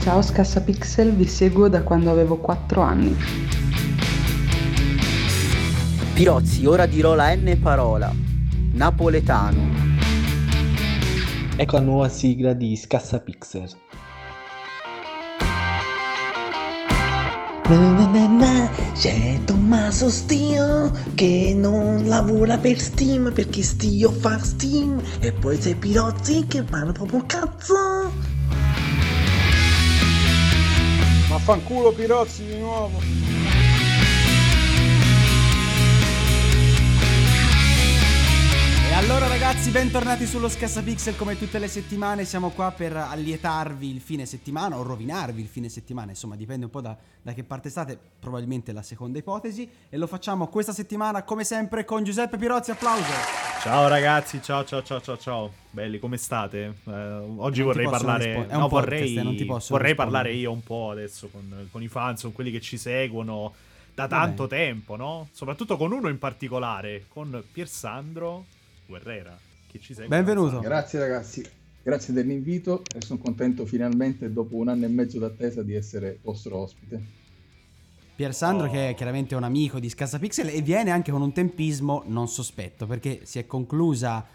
Ciao Scassapixel, vi seguo da quando avevo 4 anni. Pirozzi, ora dirò la N parola. Napoletano. Ecco la nuova sigla di Scassapixel. Na, na, na, na, C'è Tommaso Stio che non lavora per Steam perché Stio fa Steam e poi c'è Pirozzi che fanno proprio cazzo. Ma fanculo Pirozzi di nuovo. Allora ragazzi, bentornati sullo Scassapixel come tutte le settimane, siamo qua per allietarvi il fine settimana o rovinarvi il fine settimana, insomma dipende un po' da, da che parte state, probabilmente la seconda ipotesi. E lo facciamo questa settimana come sempre con Giuseppe Pirozzi, applauso! Ciao ragazzi, ciao ciao ciao ciao ciao, belli come state? Eh, oggi Non vorrei parlare, rispo- no, vorrei, eh, non ti possono vorrei parlare io un po' adesso con, con i fans, con quelli che ci seguono da tanto bene. tempo, no? Soprattutto con uno in particolare, con Piersandro Guerrera, che ci segue. Benvenuto. Grazie ragazzi, grazie dell'invito e sono contento finalmente dopo un anno e mezzo d'attesa di essere vostro ospite. Pier Sandro Oh. che è chiaramente un amico di Scassapixel e viene anche con un tempismo non sospetto perché si è conclusa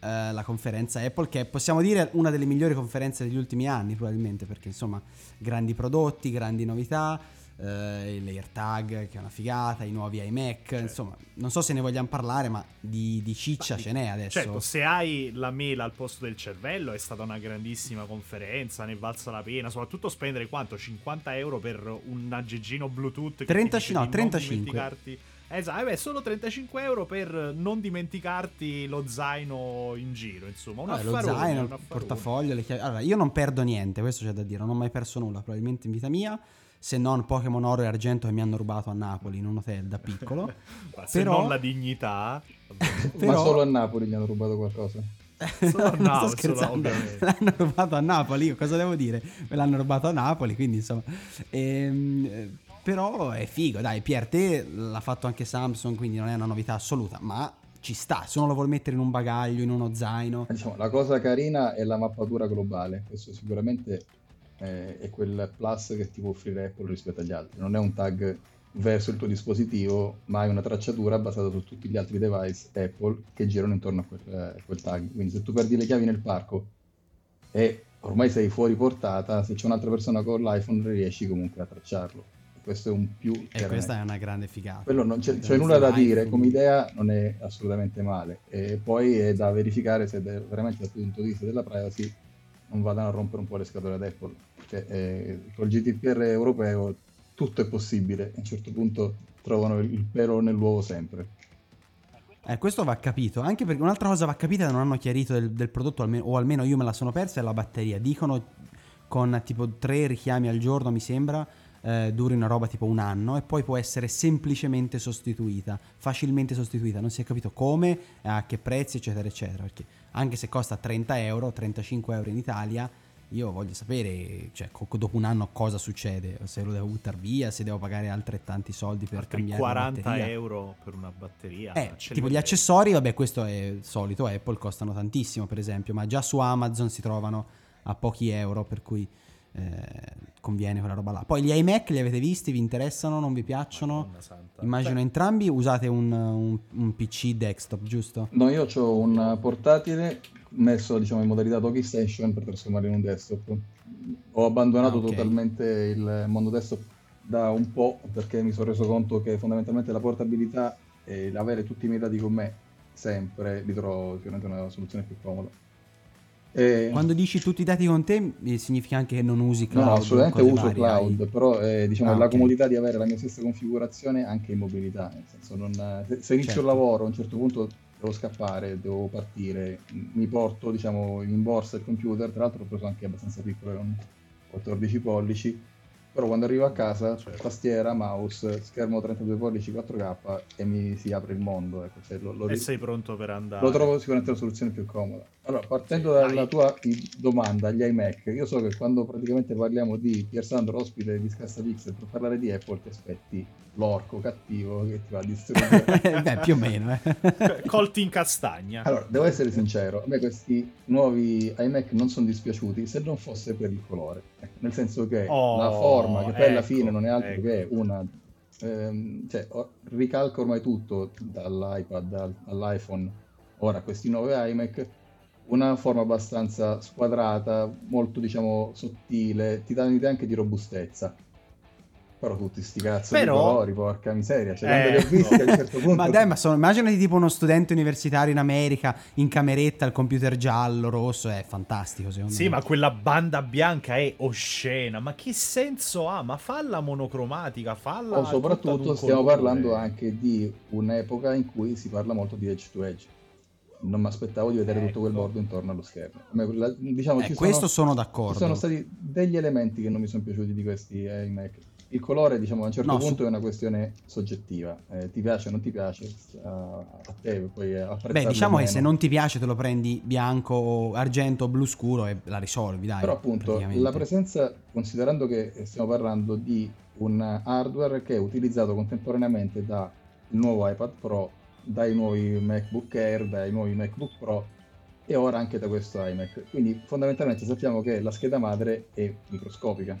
eh, la conferenza Apple che è, possiamo dire una delle migliori conferenze degli ultimi anni probabilmente perché insomma grandi prodotti, grandi novità, eh, l'AirTag che è una figata, i nuovi iMac, insomma non so se ne vogliamo parlare ma di, di ciccia ce n'è adesso. Certo, se hai la mela al posto del cervello è stata una grandissima conferenza, ne valsa la pena, soprattutto spendere quanto? 50 euro per un aggeggino Bluetooth che 30 ti dice no, di non 35. dimenticarti- Esatto, eh beh, solo 35 euro per non dimenticarti lo zaino in giro, insomma, un Vabbè, lo zaino, il portafoglio, le chiavi. Allora, io non perdo niente, questo c'è da dire, non ho mai perso nulla, probabilmente in vita mia, se non Pokémon Oro e Argento che mi hanno rubato a Napoli in un hotel da piccolo. Ma se Però- non la dignità. Però- Ma solo a Napoli mi hanno rubato qualcosa. Solo a non Napoli, sto scherzando, l'hanno rubato a Napoli, io cosa devo dire? Me l'hanno rubato a Napoli, quindi insomma... Ehm, eh, però è figo, dai, Pier, te l'ha fatto anche Samsung, quindi non è una novità assoluta, ma ci sta, se uno lo vuole mettere in un bagaglio, in uno zaino... Diciamo, la cosa carina è la mappatura globale, questo sicuramente eh, è quel plus che ti può offrire Apple rispetto agli altri. Non è un tag verso il tuo dispositivo, ma hai una tracciatura basata su tutti gli altri device Apple che girano intorno a quel, a quel tag. Quindi se tu perdi le chiavi nel parco e ormai sei fuori portata, se c'è un'altra persona con l'iPhone riesci comunque a tracciarlo. Questo è un più. E chiaramente. questa è una grande figata. Quello non c'è, c'è nulla da dire, come idea non è assolutamente male. E poi è da verificare se de- veramente dal punto di vista della privacy non vadano a rompere un po' le scatole ad Apple. Perché eh, col GDPR europeo tutto è possibile. A un certo punto trovano il, pelo nell'uovo sempre. Eh, questo va capito, anche perché un'altra cosa va capita che non hanno chiarito del, del prodotto, almeno- o almeno io me la sono persa, è la batteria. Dicono con tipo tre richiami al giorno, mi sembra, eh, duri una roba tipo un anno e poi può essere semplicemente sostituita, facilmente sostituita. Non si è capito come, a che prezzi, eccetera, eccetera. Perché anche se costa 30 euro, 35 euro in Italia, io voglio sapere, cioè, dopo un anno cosa succede, se lo devo buttare via, se devo pagare altrettanti soldi per altri cambiare la 40 batteria. euro per una batteria. Eh, tipo gli accessori, vabbè, questo è solito, Apple costano tantissimo, per esempio, ma già su Amazon si trovano a pochi euro, per cui eh, conviene quella roba là. Poi gli iMac li avete visti, vi interessano, non vi piacciono? Immagino entrambi usate un, un- un PC desktop, giusto? No, io ho un portatile messo diciamo, in modalità Dock Station per trasformarlo in un desktop. Ho abbandonato Ah, ok. totalmente il mondo desktop da un po' perché mi sono reso conto che fondamentalmente la portabilità e l'avere tutti i miei dati con me sempre li trovo sicuramente una soluzione più comoda. E- Quando dici tutti i dati con te, eh, significa anche che non usi cloud? no, assolutamente uso varie, cloud, hai- però eh, diciamo Ah, la ok. comodità di avere la mia stessa configurazione anche in mobilità, nel senso non, se, se inizio Certo. il lavoro a un certo punto devo scappare, devo partire, mi porto diciamo in borsa il computer, tra l'altro l'ho preso anche abbastanza piccolo, era un 14 pollici, Però quando arrivo a casa, Certo. tastiera, mouse, schermo 32 pollici 4K e mi si apre il mondo. Ecco, cioè, lo, lo E ri- sei pronto per andare. lo trovo sicuramente la soluzione più comoda. Allora, partendo Sì, dalla dai. tua domanda agli iMac, io so che quando praticamente parliamo di Pier Sandro, ospite di Scassa Pixel, per parlare di Apple ti aspetti l'orco cattivo che ti va a distruggere. Beh, più o meno. Eh. Colti in castagna. Allora, devo essere sincero, a me questi nuovi iMac non sono dispiaciuti se non fosse per il colore. Ecco, nel senso che Oh, la forma, che poi alla ecco, fine non è altro ecco. che una... ehm, cioè, ricalca ormai tutto, dall'iPad al- all'iPhone, ora questi nuovi iMac, una forma abbastanza squadrata, molto diciamo sottile, ti dà un'idea anche di robustezza. Però tutti sti cazzo Però- di colori, porca miseria. Cioè, quando li Eh, ho visti a un certo punto... Ma dai, ma sono, immaginati tipo uno studente universitario in America in cameretta al computer giallo, rosso, è fantastico secondo Sì, me. ma quella banda bianca è oscena. Ma che senso ha? Ma falla monocromatica, falla. O tutta soprattutto stiamo colore. parlando anche di un'epoca in cui si parla molto di edge to edge. Non mi aspettavo di vedere tutto quel Ecco. bordo intorno allo schermo. A me quella- diciamo, Eh, ci questo sono ci d'accordo. sono stati degli elementi che non mi sono piaciuti di questi iMac. Il colore, diciamo, a un certo No, su- punto è una questione soggettiva. Eh, ti piace o non ti piace, sta a te poi apprezzarlo Beh, diciamo che se non ti piace te lo prendi bianco, argento blu scuro e la risolvi, dai. Però appunto la presenza, considerando che stiamo parlando di un hardware che è utilizzato contemporaneamente dal nuovo iPad Pro, dai nuovi MacBook Air, dai nuovi MacBook Pro e ora anche da questo iMac. Quindi fondamentalmente sappiamo che la scheda madre è microscopica.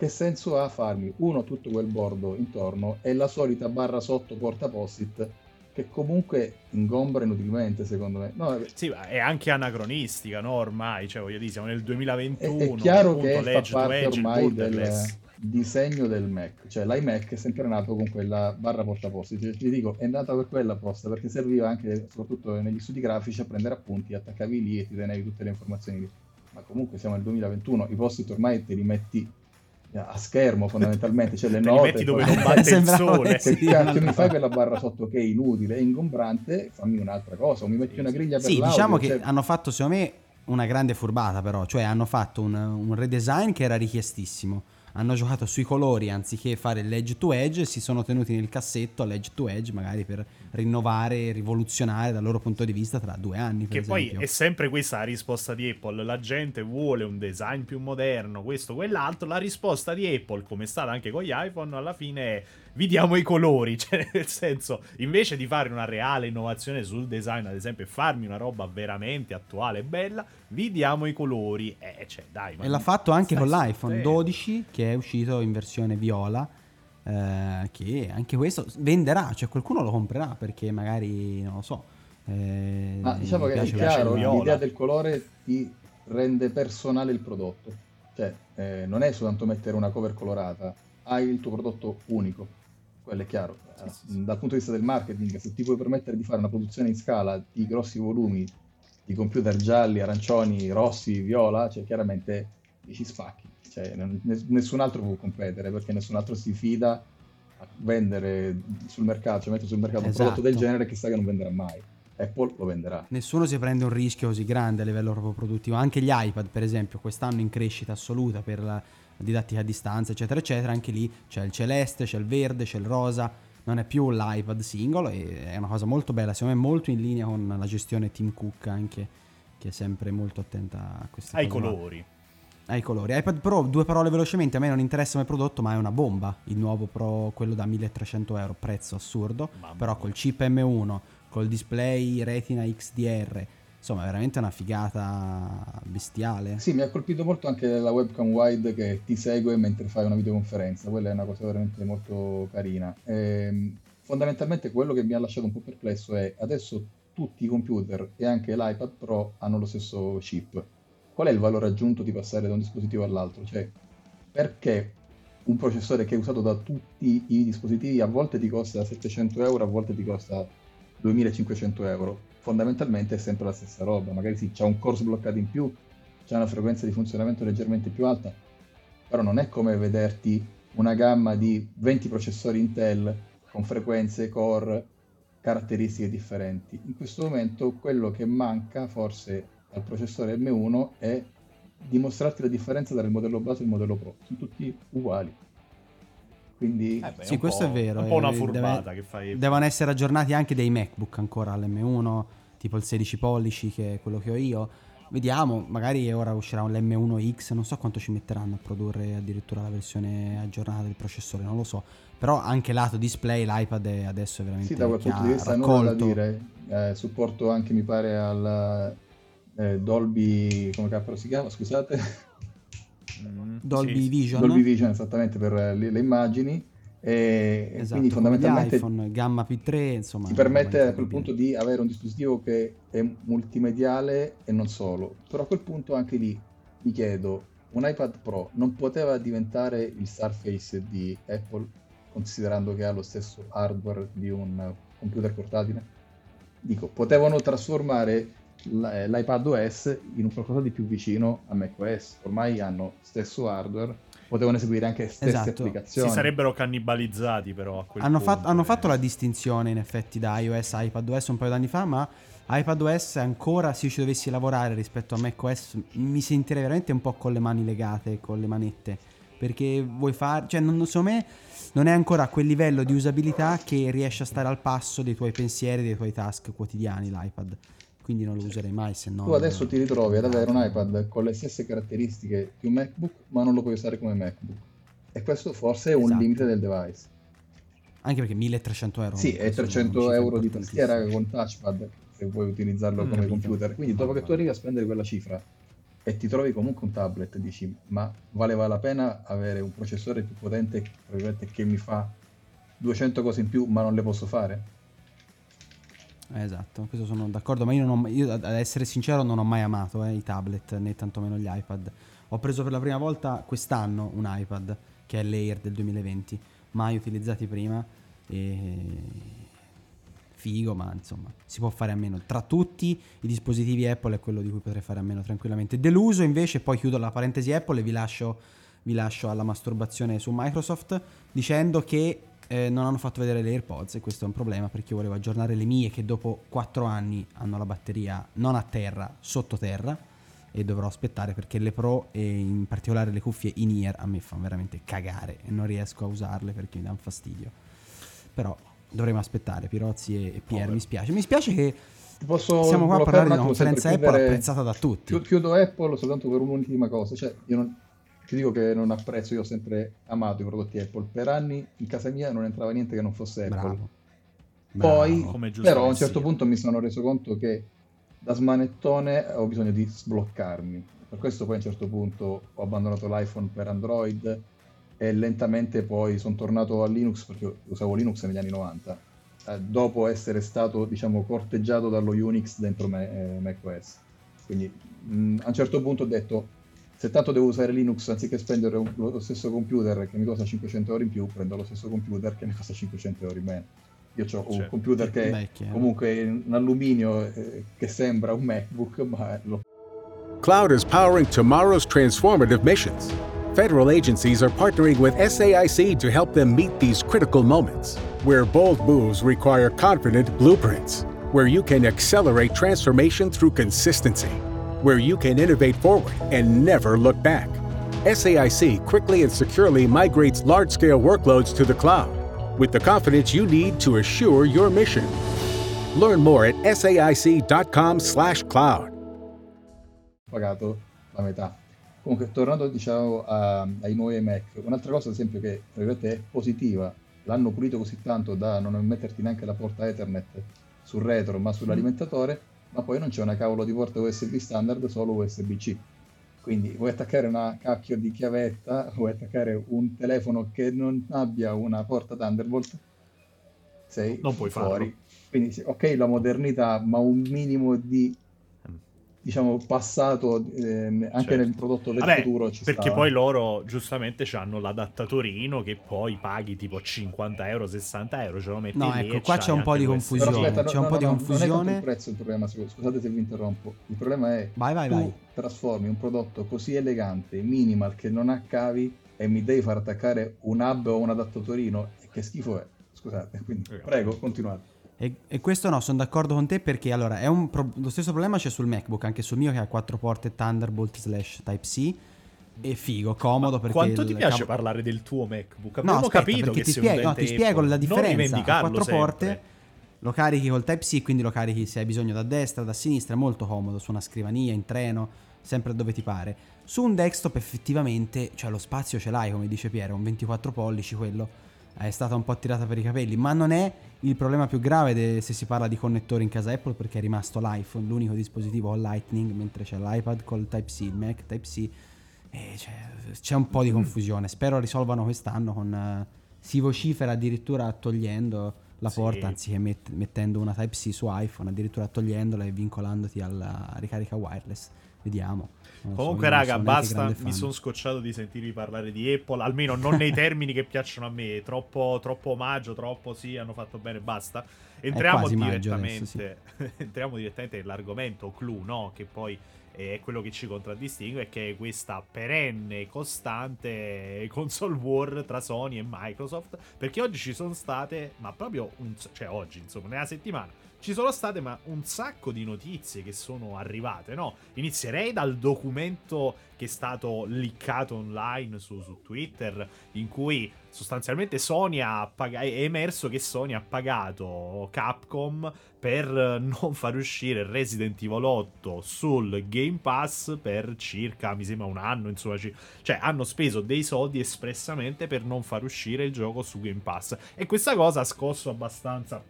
Che senso ha farmi uno tutto quel bordo intorno e la solita barra sotto porta post-it che comunque ingombra inutilmente secondo me. No, Sì, ma è anche anacronistica, no? Ormai, cioè, voglio dire, siamo nel È, 2021. è chiaro appunto, che fa parte ormai del disegno del Mac, cioè l'iMac è sempre nato con quella barra portaposti. Cioè, ti dico, è nata per quella apposta perché serviva anche, soprattutto negli studi grafici, a prendere appunti, attaccavi lì e ti tenevi tutte le informazioni lì. Ma comunque siamo nel 2021, i post-it ormai te li metti a schermo fondamentalmente, cioè le note. metti dove poi- non batte il sole. che cazzo mi fai quella barra sotto che è inutile, è ingombrante, fammi un'altra cosa, o mi metti una griglia per Sì, l'audio, diciamo che cioè- hanno fatto secondo me una grande furbata però, cioè hanno fatto un, un redesign che era richiestissimo. Hanno giocato sui colori anziché fare l'edge to edge e si sono tenuti nel cassetto all'edge to edge magari per rinnovare e rivoluzionare dal loro punto di vista tra due anni. Che poi esempio. è sempre questa la risposta di Apple. La gente vuole un design più moderno, questo, quell'altro. La risposta di Apple, come è stata anche con gli iPhone, alla fine è vi diamo i colori. Cioè, nel senso, invece di fare una reale innovazione sul design, ad esempio, e farmi una roba veramente attuale e bella, vi diamo i colori. Eh, cioè, dai. ma E l'ha fatto anche con l'iPhone tempo. 12 che è uscito in versione viola. Eh, che anche questo venderà, cioè qualcuno lo comprerà perché magari non lo so. eh, Ma diciamo che è chiaro, l'idea del colore ti rende personale il prodotto. Cioè, eh, non è soltanto mettere una cover colorata, hai il tuo prodotto unico. Quello è chiaro. Eh, Dal punto di vista del marketing, se ti puoi permettere di fare una produzione in scala di grossi volumi di computer gialli, arancioni, rossi, viola, cioè chiaramente ci spacchi. Cioè, nessun altro può competere perché nessun altro si fida a vendere sul mercato, cioè mettere sul mercato un prodotto del Esatto. genere che sa che non venderà mai. Apple lo venderà. Nessuno si prende un rischio così grande a livello proprio produttivo. Anche gli iPad, per esempio, quest'anno in crescita assoluta per la didattica a distanza, eccetera, eccetera. Anche lì c'è il celeste, c'è il verde, c'è il rosa. Non è più l'iPad singolo. E è una cosa molto bella. Secondo me, molto in linea con la gestione Tim Cook, anche che è sempre molto attenta a queste Ai cose. qua. colori. Ai colori. iPad Pro, due parole velocemente. A me non interessa come prodotto, ma è una bomba. Il nuovo Pro, quello da 1300 euro, prezzo assurdo. Mamma però col chip M1, col display Retina XDR. Insomma, è veramente una figata bestiale. Sì, mi ha colpito molto anche la webcam wide che ti segue mentre fai una videoconferenza, quella è una cosa veramente molto carina. Ehm, fondamentalmente quello che mi ha lasciato un po' perplesso è adesso tutti i computer e anche l'iPad Pro hanno lo stesso chip. Qual è il valore aggiunto di passare da un dispositivo all'altro? Cioè, perché un processore che è usato da tutti i dispositivi a volte ti costa 700 euro, a volte ti costa 2500 euro? Fondamentalmente è sempre la stessa roba, magari sì, c'è un core sbloccato in più, c'è una frequenza di funzionamento leggermente più alta, però non è come vederti una gamma di 20 processori Intel con frequenze core caratteristiche differenti. In questo momento quello che manca forse al processore M1 è dimostrarti la differenza tra il modello base e il modello pro. Sono tutti uguali. Quindi Eh beh, Sì, questo è vero. Un po' una eh, furbata deve- che fai. Devono essere aggiornati anche dei MacBook ancora all'M1, tipo il 16 pollici che è quello che ho io. Vediamo, magari ora uscirà un l'M1X, non so quanto ci metteranno a produrre addirittura la versione aggiornata del processore, non lo so. Però anche lato display l'iPad è adesso è veramente sì, da quel punto di vista nulla da dire. Eh, supporto anche, mi pare, al eh, Dolby, come cavolo si chiama, scusate? Mm, Dolby sì. Vision. Dolby Vision esattamente per le, le immagini e, Esatto, quindi fondamentalmente iPhone, gamma P3, insomma. ti permette a quel punto di avere un dispositivo che è multimediale e non solo. Però a quel punto anche lì mi chiedo, un iPad Pro non poteva diventare il Surface di Apple considerando che ha lo stesso hardware di un computer portatile? Dico, potevano trasformare l'iPad OS in un qualcosa di più vicino a macOS. Ormai hanno stesso hardware, potevano eseguire anche stesse Esatto. applicazioni. Si sarebbero cannibalizzati però a quel Hanno, punto, fatto, hanno eh. fatto la distinzione in effetti da iOS a iPadOS un paio d'anni fa, ma iPadOS ancora se io ci dovessi lavorare rispetto a macOS mi sentirei veramente un po' con le mani legate, con le manette, perché vuoi fare, cioè non, secondo me non è ancora a quel livello di usabilità che riesce a stare al passo dei tuoi pensieri, dei tuoi task quotidiani l'iPad. Quindi non lo userei mai se no. Tu adesso ti ritrovi ad avere un iPad con le stesse caratteristiche di un MacBook, ma non lo puoi usare come MacBook. E questo forse è un Esatto. limite del device. Anche perché 1300 euro. Sì, è insomma, 300 una cifra euro di tastiera con touchpad se vuoi utilizzarlo Mm, come capito. computer. Quindi dopo che tu arrivi a spendere quella cifra e ti trovi comunque un tablet, dici ma valeva la pena avere un processore più potente che mi fa 200 cose in più ma non le posso fare? Esatto, questo sono d'accordo, ma io, non ho, io ad essere sincero non ho mai amato eh, i tablet né tantomeno gli iPad. Ho preso per la prima volta quest'anno un iPad che è l'Air del 2020, mai utilizzati prima e figo, ma insomma si può fare a meno. Tra tutti i dispositivi Apple è quello di cui potrei fare a meno tranquillamente. Deluso invece, poi chiudo la parentesi Apple e vi lascio, vi lascio alla masturbazione su Microsoft dicendo che eh, non hanno fatto vedere le AirPods e questo è un problema perché io volevo aggiornare le mie che dopo 4 anni hanno la batteria non a terra, sottoterra e dovrò aspettare perché le Pro e in particolare le cuffie in ear a me fanno veramente cagare e non riesco a usarle perché mi danno fastidio. Però dovremo aspettare Pirozzi e, e Pier, mi spiace. Mi spiace che Posso siamo qua a parlare di un una conferenza Apple apprezzata da tutti. Chiu- Chiudo Apple soltanto per un'ultima cosa, cioè io non, ti dico che non apprezzo, io ho sempre amato i prodotti Apple, per anni in casa mia non entrava niente che non fosse Apple. Bravo. Poi, Bravo. Però a un certo sia. punto mi sono reso conto che da smanettone ho bisogno di sbloccarmi. Per questo poi a un certo punto ho abbandonato l'iPhone per Android e lentamente poi sono tornato a Linux perché usavo Linux negli anni 90, eh, dopo essere stato diciamo corteggiato dallo Unix dentro me- eh, macOS. Quindi mh, a un certo punto ho detto se tanto devo usare Linux anziché spendere un- lo stesso computer che mi costa 500 euro in più, prendo lo stesso computer che mi costa 500 euro in meno. Io ho un computer che Beh, chiaro. comunque è un alluminio eh, che sembra un MacBook, ma lo Cloud is powering tomorrow's transformative missions. Federal agencies are partnering with SAIC to help them meet these critical moments, where bold moves require confident blueprints, where you can accelerate transformation through consistency, where you can innovate forward and never look back. SAIC quickly and securely migrates large scale workloads to the cloud with the confidence you need to assure your mission. Learn more at saic.com/slash cloud. pagato la metà. Comunque, tornando diciamo a- ai nuovi Mac, un'altra cosa ad esempio che è positiva, l'hanno pulito così tanto da non metterti neanche la porta Ethernet sul retro ma sull'alimentatore, ma poi non c'è una cavolo di porta USB standard, solo USB-C. Quindi vuoi attaccare una cacchio di chiavetta, vuoi attaccare un telefono che non abbia una porta Thunderbolt, sei Non puoi farlo. fuori. Quindi sì, ok la modernità, ma un minimo di diciamo passato ehm, anche Certo. nel prodotto del Vabbè, futuro ci perché stava. poi loro giustamente hanno l'adattatorino che poi paghi tipo 50 euro, 60 euro, ce lo metti No, lì ecco, qua c'è un po' di confusione. Però aspetta, c'è un po' di Non è tanto confusione. il prezzo il problema, scu- scusate se vi interrompo. Il problema è Vai, vai, tu vai. trasformi un prodotto così elegante, minimal, che non ha cavi e mi devi far attaccare un hub o un adattatorino. Che schifo è? Scusate, quindi Eh. prego, continuate. E, e questo no, sono d'accordo con te perché allora è un pro- lo stesso problema c'è sul MacBook, anche sul mio che ha quattro porte Thunderbolt slash Type-C. E figo, comodo perché. Quanto ti piace cavo- parlare del tuo MacBook? No, Abbiamo aspetta, capito che ti sei spiego, no, ti spiego la differenza. Ha quattro sempre. porte, lo carichi col Type-C, quindi lo carichi se hai bisogno da destra, da sinistra, è molto comodo su una scrivania, in treno, sempre dove ti pare. Su un desktop effettivamente, cioè lo spazio ce l'hai, come dice Piero, un 24 pollici quello è stata un po' tirata per i capelli, ma non è il problema più grave de- se si parla di connettori in casa Apple perché è rimasto l'iPhone, l'unico dispositivo con Lightning, mentre c'è l'iPad col Type-C, il Mac Type-C. E c'è, c'è un po' di confusione. Spero risolvano quest'anno con... eh, si vocifera addirittura togliendo la Sì. porta anziché met- mettendo una Type-C su iPhone, addirittura togliendola e vincolandoti alla ricarica wireless. Vediamo. Non so, Comunque, non raga, basta. Mi sono scocciato di sentirvi parlare di Apple. Almeno non nei termini che piacciono a me. Troppo, troppo omaggio, troppo sì, hanno fatto bene, basta. Entriamo quasi maggio direttamente. entriamo direttamente nell'argomento clou, no? Che poi è quello che ci contraddistingue, che è questa perenne, costante console war tra Sony e Microsoft. Perché oggi ci sono state, ma proprio un, cioè oggi, insomma, nella settimana. Ci sono state ma un sacco di notizie che sono arrivate, no? Inizierei dal documento che è stato liccato online su, su Twitter, in cui sostanzialmente Sony pagato, è emerso che Sony ha pagato Capcom per non far uscire Resident Evil 8 sul Game Pass per circa, mi sembra, un anno, insomma, ci- cioè hanno speso dei soldi espressamente per non far uscire il gioco su Game Pass. E questa cosa ha scosso abbastanza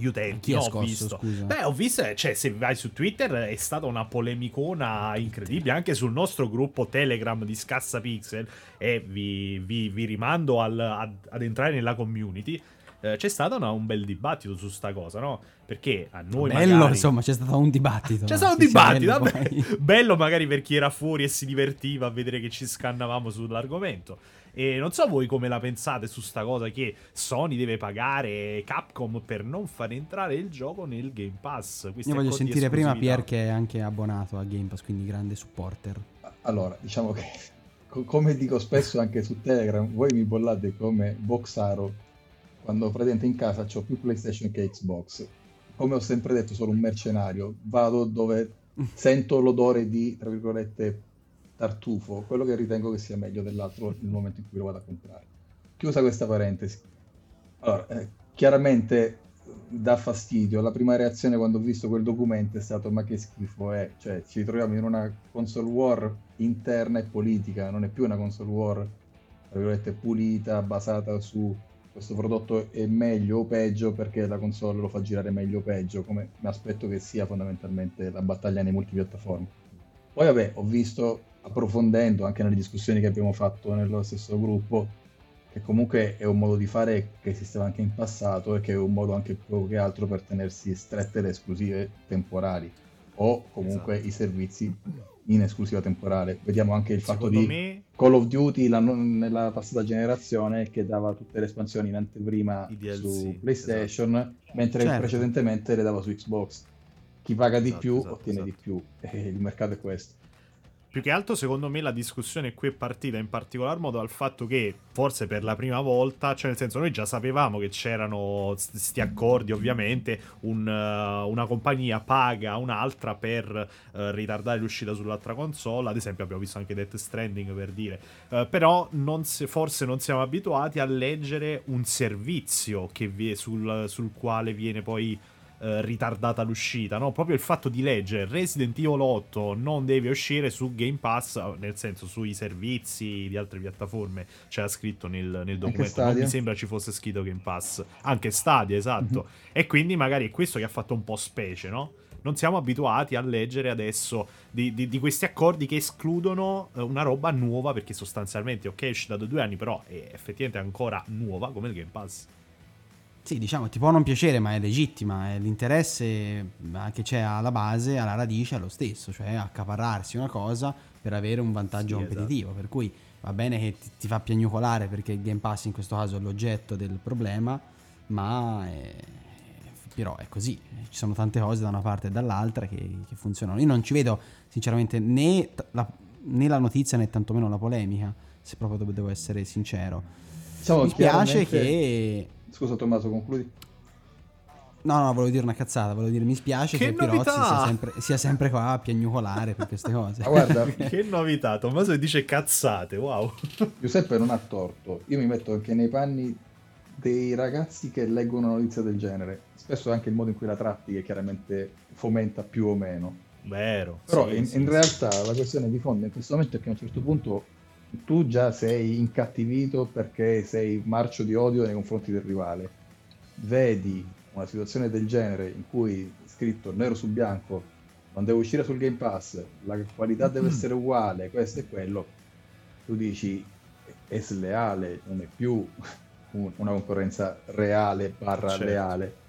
gli utenti. No? Ho scosso, visto. scusa? Beh, ho visto, eh, cioè, se vai su Twitter è stata una polemicona incredibile, anche sul nostro gruppo Telegram di Scassa Pixel, e vi, vi- vi rimando al- ad, ad entrare nella community. eh, c'è stato una- un bel dibattito su sta cosa, no? Perché a noi Bello, magari... insomma, c'è stato un dibattito. C'è no? stato un Sì, dibattito, bello, bello magari per chi era fuori e si divertiva a vedere che ci scannavamo sull'argomento. E non so voi come la pensate su sta cosa che Sony deve pagare Capcom per non far entrare il gioco nel Game Pass. Questi Io voglio sentire prima. Pier che è anche abbonato a Game Pass, quindi grande supporter. Allora, diciamo che, co- come dico spesso anche su Telegram, voi mi bollate come Boxaro quando praticamente in casa ho più PlayStation che Xbox. Come ho sempre detto, sono un mercenario, vado dove sento l'odore di, tra virgolette, tartufo, quello che ritengo che sia meglio dell'altro nel momento in cui lo vado a comprare. Chiusa questa parentesi. Allora, eh, chiaramente dà fastidio. La prima reazione quando ho visto quel documento è stato ma che schifo è, cioè ci ritroviamo in una console war interna e politica, non è più una console war tra virgolette pulita, basata su questo prodotto è meglio o peggio perché la console lo fa girare meglio o peggio, come mi aspetto che sia fondamentalmente la battaglia nei multipiattaforme. Poi vabbè, ho visto approfondendo anche nelle discussioni che abbiamo fatto nello stesso gruppo che comunque è un modo di fare che esisteva anche in passato e che è un modo anche più che altro per tenersi strette le esclusive temporali o comunque Esatto. i servizi in esclusiva temporale. Vediamo anche il fatto Secondo di me Call of Duty la- nella passata generazione che dava tutte le espansioni in anteprima DLC, su PlayStation, mentre Certo. precedentemente le dava su Xbox. Chi paga di Esatto, più esatto, ottiene di esatto. più e il mercato è questo. Più che altro, secondo me, la discussione qui è partita in particolar modo dal fatto che, forse per la prima volta, cioè nel senso, noi già sapevamo che c'erano questi accordi, ovviamente, un, eh, una compagnia paga un'altra per eh, ritardare l'uscita sull'altra console, ad esempio abbiamo visto anche Death Stranding per dire, Eh, però non si- forse non siamo abituati a leggere un servizio vi- sul, sul quale viene poi eh, ritardata l'uscita, no? Proprio il fatto di leggere Resident Evil 8 non deve uscire su Game Pass, nel senso sui servizi di altre piattaforme, c'era scritto nel, nel documento, non mi sembra ci fosse scritto Game Pass, anche Stadia, esatto. E quindi magari è questo che ha fatto un po' specie, no? Non siamo abituati a leggere adesso di, di- di questi accordi che escludono eh, una roba nuova, perché sostanzialmente, ok, è uscita da due anni, però è effettivamente ancora nuova come il Game Pass. Sì, diciamo, ti può non piacere, ma è legittima. e l'interesse eh, che c'è alla base, alla radice, è lo stesso, cioè accaparrarsi una cosa per avere un vantaggio Sì, competitivo. Per cui va bene che ti, ti fa piagnucolare perché il Game Pass in questo caso è l'oggetto del problema, ma è- però è così. Ci sono tante cose da una parte e dall'altra che, che funzionano. Io non ci vedo sinceramente né la, né la notizia né tantomeno la polemica, se proprio devo- essere sincero. Diciamo, Mi spiace che... Scusa Tommaso, concludi. No, no, volevo dire una cazzata, volevo dire mi spiace che, Che Pirozzi sia sempre, sia sempre qua a piagnucolare per queste cose. Ma guarda, Che novità, Tommaso dice cazzate, wow. Giuseppe non ha torto. Io mi metto anche nei panni dei ragazzi che leggono una notizia del genere. Spesso è anche il modo in cui la tratti che chiaramente fomenta più o meno. Vero. Però sì, in, sì, in sì. realtà la questione di fondo in questo momento è che a un certo punto tu già sei incattivito perché sei marcio di odio nei confronti del rivale. Vedi una situazione del genere in cui scritto nero su bianco non deve uscire sul Game Pass, la qualità deve essere uguale, questo e quello, tu dici è sleale, non è più un- una concorrenza reale barra Certo. leale.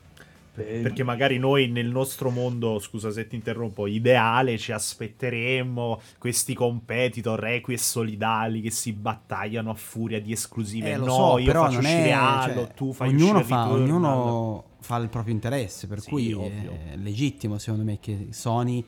Perché magari noi nel nostro mondo, scusa se ti interrompo, ideale ci aspetteremmo questi competitor equi e solidali che si battagliano a furia di esclusive. Eh, no, so, io però faccio uscire è, Halo, cioè, tu fai ognuno uscire fa, Returnal. ognuno fa il proprio interesse, per Sì, cui ovvio. è legittimo secondo me che Sony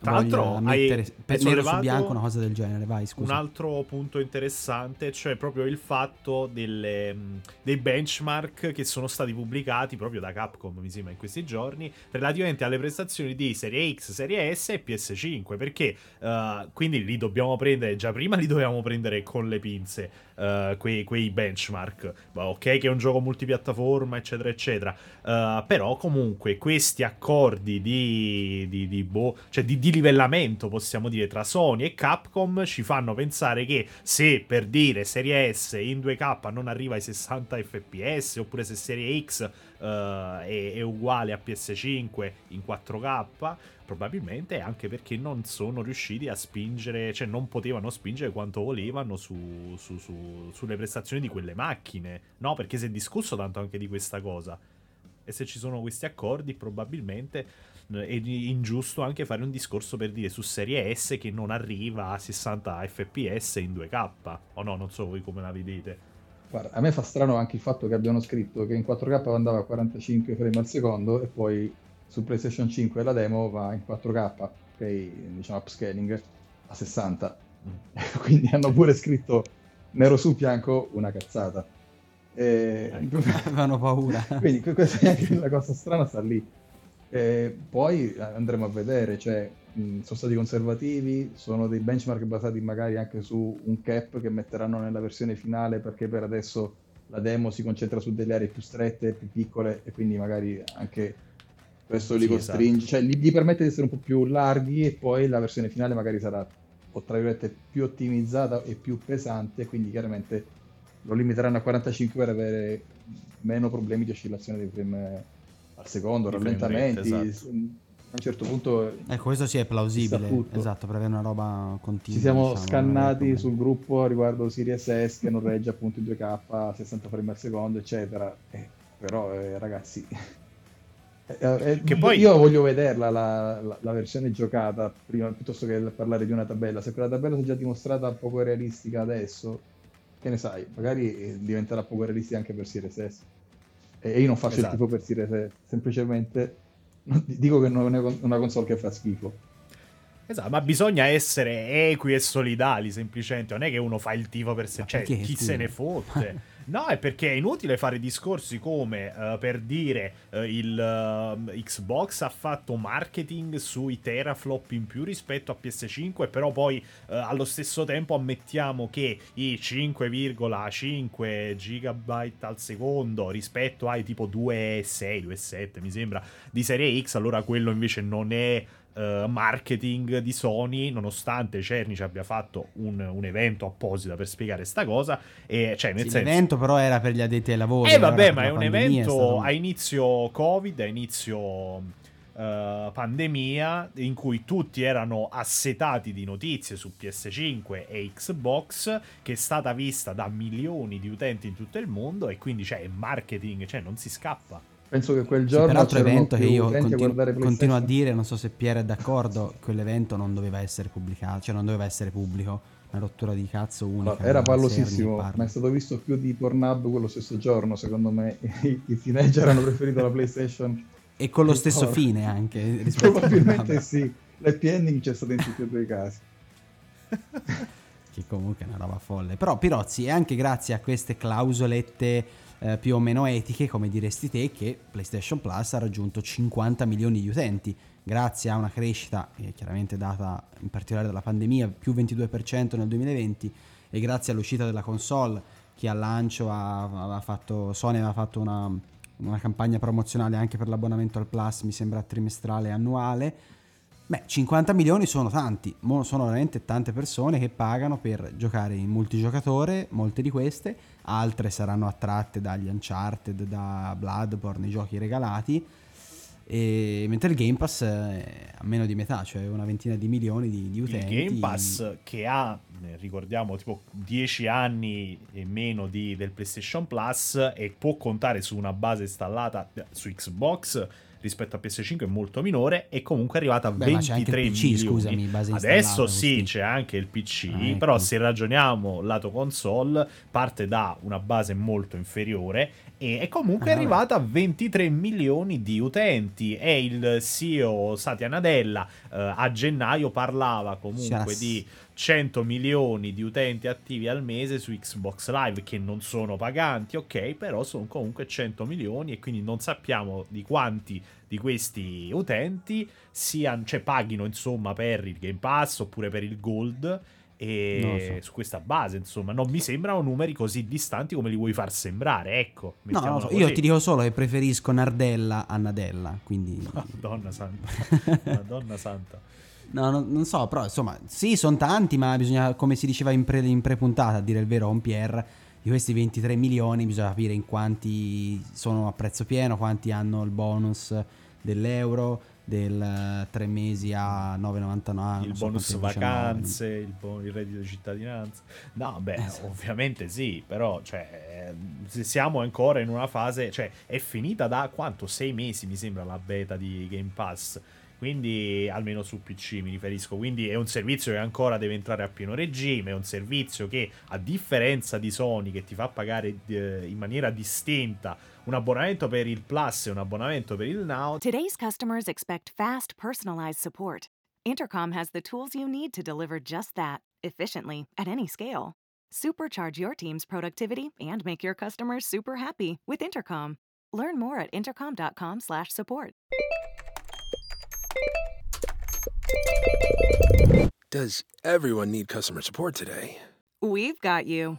Tra l'altro, mettere hai nero su bianco una cosa del genere. Vai, Un scusa. altro punto interessante, cioè proprio il fatto delle, mh, dei benchmark che sono stati pubblicati proprio da Capcom, mi sembra, in questi giorni, relativamente alle prestazioni di Serie X, Serie S e PS5, perché eh, quindi li dobbiamo prendere, già prima li dovevamo prendere con le pinze, eh, quei, quei benchmark. Ma ok che è un gioco multipiattaforma, eccetera, eccetera, eh, però comunque questi accordi di, di, di, boh, cioè di, livellamento, possiamo dire, tra Sony e Capcom ci fanno pensare che se per dire Serie S in 2K non arriva ai 60 fps, oppure se Serie X eh, è, è uguale a PS5 in 4K, probabilmente anche perché non sono riusciti a spingere, cioè non potevano spingere quanto volevano su- su- su- sulle prestazioni di quelle macchine, no? Perché si è discusso tanto anche di questa cosa. E se ci sono questi accordi, probabilmente eh, è ingiusto anche fare un discorso per dire su Serie S che non arriva a 60 fps in 2K. O no, non so voi come la vedete. Guarda, a me fa strano anche il fatto che abbiano scritto che in 4K andava a 45 frame al secondo e poi su PlayStation 5 la demo va in 4K, ok, diciamo upscaling, a 60. Quindi hanno pure scritto nero su bianco una cazzata. E... Avevano paura. Quindi que- questa è anche la cosa strana sta lì. E poi andremo a vedere, cioè mh, sono stati conservativi, sono dei benchmark basati magari anche su un cap che metteranno nella versione finale perché per adesso la demo si concentra su delle aree più strette, più piccole e quindi magari anche questo li Sì, costringe, esatto. cioè gli, gli permette di essere un po' più larghi e poi la versione finale magari sarà tra virgolette più ottimizzata e più pesante, quindi chiaramente lo limiteranno a 45 per avere meno problemi di oscillazione dei frame al secondo, Di frame rate, rallentamenti. esatto. A un certo punto Ecco, questo sì è plausibile. Esatto, per avere una roba continua. ci siamo diciamo, scannati sul gruppo riguardo Series S che non regge appunto in 2K a 60 frame al secondo, eccetera. Eh, però, eh, ragazzi, eh, eh, Che poi- io voglio vederla la, la- la versione giocata prima piuttosto che parlare di una tabella. Se quella tabella si è già dimostrata poco realistica adesso, che ne sai, magari eh, diventerà poco realistica anche per Series S. E io non faccio Esatto. il tifo per Series S, semplicemente non- dico che non è una console che fa schifo. Esatto, ma bisogna essere equi e solidali, semplicemente. Non è che uno fa il tifo per sé, cioè perché, chi scusa? se ne fotte. No, è perché è inutile fare discorsi come eh, per dire eh, il eh, Xbox ha fatto marketing sui teraflop in più rispetto a PS5, però poi eh, allo stesso tempo ammettiamo che i 5,5 GB al secondo rispetto ai tipo 2,6, 2,7 mi sembra di serie X, allora quello invece non è eh, marketing di Sony, nonostante Cerny ci abbia fatto un, un evento apposito per spiegare sta cosa. E, cioè, nel Sì, senso, L'evento però era per gli addetti ai lavori. eh vabbè, ma è un evento stato- a inizio Covid, a inizio eh, pandemia, in cui tutti erano assetati di notizie su PS5 e Xbox, che è stata vista da milioni di utenti in tutto il mondo e quindi c'è marketing, cioè non si scappa. Penso che quel Sì, giorno peraltro c'erano evento che io utenti a continuo a dire, non so se Piero è d'accordo, quell'evento non doveva essere pubblicato, cioè non doveva essere pubblico, una rottura di cazzo unica. Era pallosissimo, ma è stato visto più di Pornhub quello stesso giorno, secondo me. I, i teenager hanno preferito la PlayStation. E con lo stesso porno. fine anche a Probabilmente sì. L'happy ending c'è stato in tutti e due i casi. che comunque è una roba folle. Però Pirozzi è anche grazie a queste clausolette eh, più o meno etiche, come diresti te, che PlayStation Plus ha raggiunto 50 milioni di utenti, grazie a una crescita eh, chiaramente data in particolare dalla pandemia, più 22% nel 2020, e grazie all'uscita della console che al lancio aveva fatto, Sony aveva fatto una, una campagna promozionale anche per l'abbonamento al Plus, mi sembra trimestrale e annuale. Beh, 50 milioni sono tanti, sono veramente tante persone che pagano per giocare in multigiocatore, molte di queste, altre saranno attratte dagli Uncharted, da Bloodborne, i giochi regalati, e, mentre il Game Pass è a meno di metà, cioè una ventina di milioni di, di utenti. Il Game Pass che ha, ricordiamo, tipo 10 anni e meno di, del PlayStation Plus e può contare su una base installata su Xbox rispetto a PS5 è molto minore e comunque è arrivata a Beh, 23 PC, milioni. Scusami, Adesso sì, c'è anche il PC, ah, ecco. però se ragioniamo lato console parte da una base molto inferiore e è comunque ah, arrivata a 23 milioni di utenti. E il CEO Satya Nadella eh, a gennaio parlava comunque yes. di 100 milioni di utenti attivi al mese su Xbox Live che non sono paganti, ok, però sono comunque 100 milioni e quindi non sappiamo di quanti di questi utenti siano, cioè paghino insomma per il Game Pass oppure per il Gold e so. su questa base insomma non mi sembrano numeri così distanti come li vuoi far sembrare ecco no, no so. io ti dico solo che preferisco Nardella a Nadella quindi Madonna santa Madonna santa No, no, non so, però insomma, sì, sono tanti, ma bisogna, come si diceva in, pre, in pre-puntata, a dire il vero, on Pierre, di questi 23 milioni bisogna capire in quanti sono a prezzo pieno, quanti hanno il bonus dell'euro, del 3 mesi a 9,99 il bonus vacanze il, bon- il, reddito di cittadinanza. No beh eh, sì. ovviamente sì però cioè, siamo ancora in una fase cioè è finita da quanto? 6 mesi mi sembra la beta di Game Pass. Quindi almeno su PC mi riferisco, quindi è un servizio che ancora deve entrare a pieno regime, è un servizio che a differenza di Sony che ti fa pagare in maniera distinta un abbonamento per il Plus e un abbonamento per il Now. Today's customers expect fast personalized support. Intercom has the tools you need to deliver just that, efficiently at any scale. Supercharge your team's productivity and make your customers super happy with Intercom. Learn more at intercom.com/support. Does everyone need customer support today? We've got you.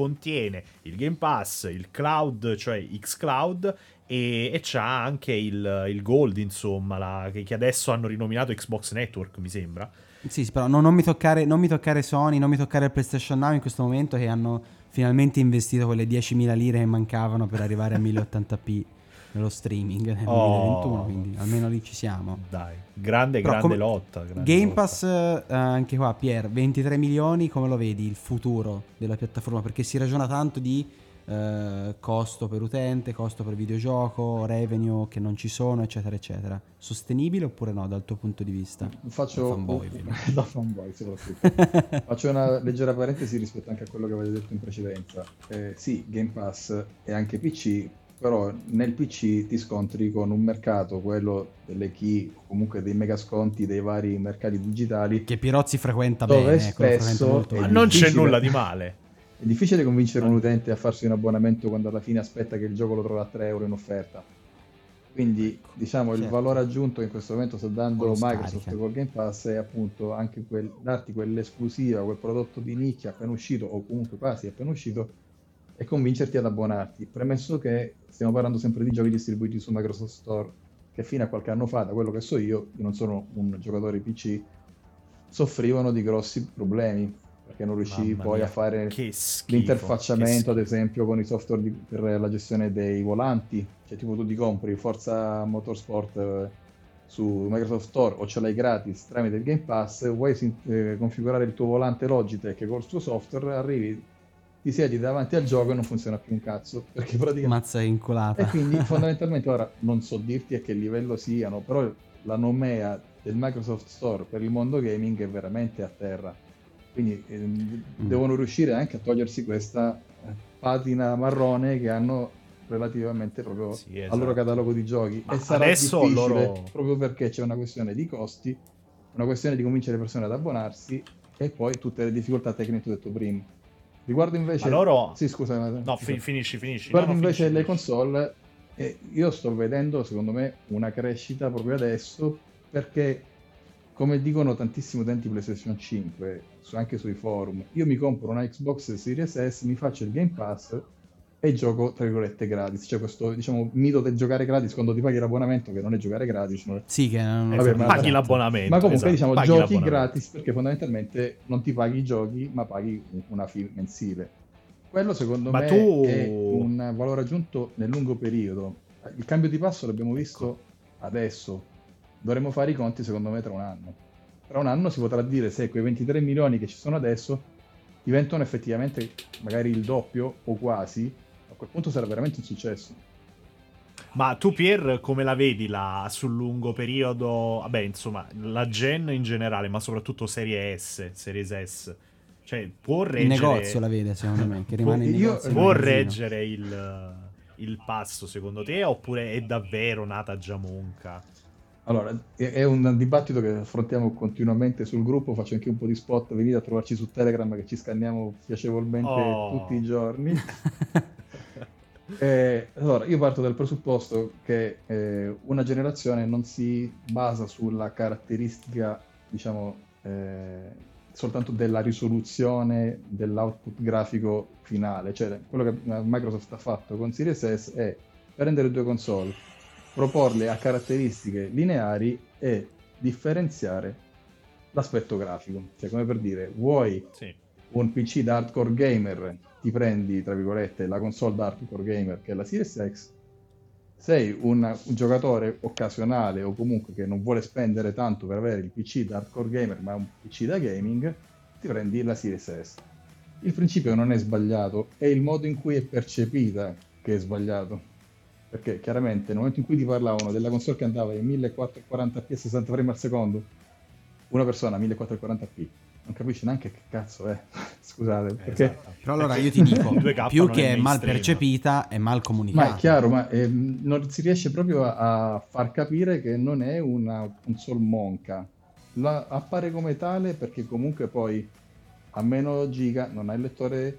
contiene il Game Pass, il cloud, cioè xCloud, e, e c'ha anche il, il Gold, insomma, la, che, che, adesso hanno rinominato Xbox Network, mi sembra. Sì, però no, non, mi toccare, non mi toccare Sony, non mi toccare il PlayStation Now in questo momento che hanno finalmente investito quelle 10.000 lire che mancavano per arrivare a 1080p. Nello streaming nel oh. 2021, quindi almeno lì ci siamo. Dai, grande, Però grande lotta. Grande Game lotta. Pass, eh, anche qua, Pier, 23 milioni, come lo vedi il futuro della piattaforma? Perché si ragiona tanto di eh, costo per utente, costo per videogioco, revenue che non ci sono, eccetera, eccetera. Sostenibile oppure no dal tuo punto di vista? Faccio da fanboy, da fanboy soprattutto. Faccio una leggera parentesi rispetto anche a quello che avete detto in precedenza. Eh, sì, Game Pass e anche PC però nel PC ti scontri con un mercato, quello delle key, comunque dei mega sconti dei vari mercati digitali. Che Pirozzi frequenta dove bene, spesso Ma non c'è nulla di male. È difficile convincere un utente a farsi un abbonamento quando alla fine aspetta che il gioco lo trova a 3 euro in offerta. Quindi diciamo certo. il valore aggiunto che in questo momento sta dando Microsoft col Game Pass è appunto anche quel, darti quell'esclusiva, quel prodotto di nicchia appena uscito o comunque quasi appena uscito e convincerti ad abbonarti. Premesso che stiamo parlando sempre di giochi distribuiti su Microsoft Store, che fino a qualche anno fa, da quello che so io, io non sono un giocatore PC, soffrivano di grossi problemi perché non riuscivi poi a fare schifo, l'interfacciamento, ad esempio, con i software di, per la gestione dei volanti. Cioè, tipo, tu ti compri Forza Motorsport eh, su Microsoft Store o ce l'hai gratis tramite il Game Pass, vuoi eh, configurare il tuo volante Logitech col suo software, arrivi ti siedi davanti al gioco e non funziona più un cazzo. Perché praticamente... Mazza inculata. E quindi fondamentalmente ora non so dirti a che livello siano, però la nomea del Microsoft Store per il mondo gaming è veramente a terra. Quindi ehm, Mm. devono riuscire anche a togliersi questa eh, patina marrone che hanno relativamente proprio Sì, al esatto. loro catalogo di giochi. Ma e sarà adesso difficile loro- proprio perché c'è una questione di costi, una questione di convincere le persone ad abbonarsi e poi tutte le difficoltà tecniche che ho detto prima. Riguardo invece... Ma loro- Sì, scusa. No, fi- finisci, finisci. Riguardo No, no, invece finisci, le console, eh, io sto vedendo, secondo me, una crescita proprio adesso perché, come dicono tantissimi utenti PlayStation 5, su- anche sui forum, io mi compro una Xbox Series S, mi faccio il Game Pass e gioco, tra virgolette, gratis. C'è questo, diciamo, mito del giocare gratis quando ti paghi l'abbonamento, che non è giocare gratis. no? Sì, che non Vabbè, ma- paghi l'abbonamento. Ma comunque esatto, diciamo paghi giochi gratis perché fondamentalmente non ti paghi i giochi ma paghi una fee mensile. Quello secondo Ma me tu- è un valore aggiunto nel lungo periodo. Il cambio di passo l'abbiamo visto adesso, dovremmo fare i conti secondo me tra un anno. Tra un anno si potrà dire se quei 23 milioni che ci sono adesso diventano effettivamente magari il doppio o quasi, quel punto sarà veramente un successo. Ma tu, Pier, come la vedi là sul lungo periodo? Vabbè, insomma, la gen in generale, ma soprattutto serie S, Series S. Cioè, può il reggere... negozio la vede, secondo me, che rimane in Io- negozio. Può reggere il, il passo, secondo te? Oppure è davvero nata già monca? Allora, è è un dibattito che affrontiamo continuamente sul gruppo, faccio anche un po' di spot, venite a trovarci su Telegram che ci scanniamo piacevolmente Oh. tutti i giorni. Eh, allora, io parto dal presupposto che eh, una generazione non si basa sulla caratteristica, diciamo, eh, soltanto della risoluzione dell'output grafico finale, cioè quello che Microsoft ha fatto con Series S è prendere due console, proporle a caratteristiche lineari e differenziare l'aspetto grafico. Cioè, come per dire, vuoi Sì. un PC da hardcore gamer, ti prendi, tra virgolette, la console da hardcore gamer che è la Series X. Sei un, un giocatore occasionale o comunque che non vuole spendere tanto per avere il PC da hardcore gamer, ma un PC da gaming, ti prendi la Series S. Il principio non è sbagliato, è il modo in cui è percepita che è sbagliato. Perché chiaramente nel momento in cui ti parlavano della console che andava in 1440p e 60 frame al secondo, una persona a 1440p non capisce neanche che cazzo è. Scusate, perché Esatto. Però allora io ti dico, 2K più non è che mal percepita è mal Ma comunicata. è chiaro, ma ehm, non si riesce proprio a, a far capire che non è una console monca. La- appare come tale perché comunque poi a meno giga non ha il lettore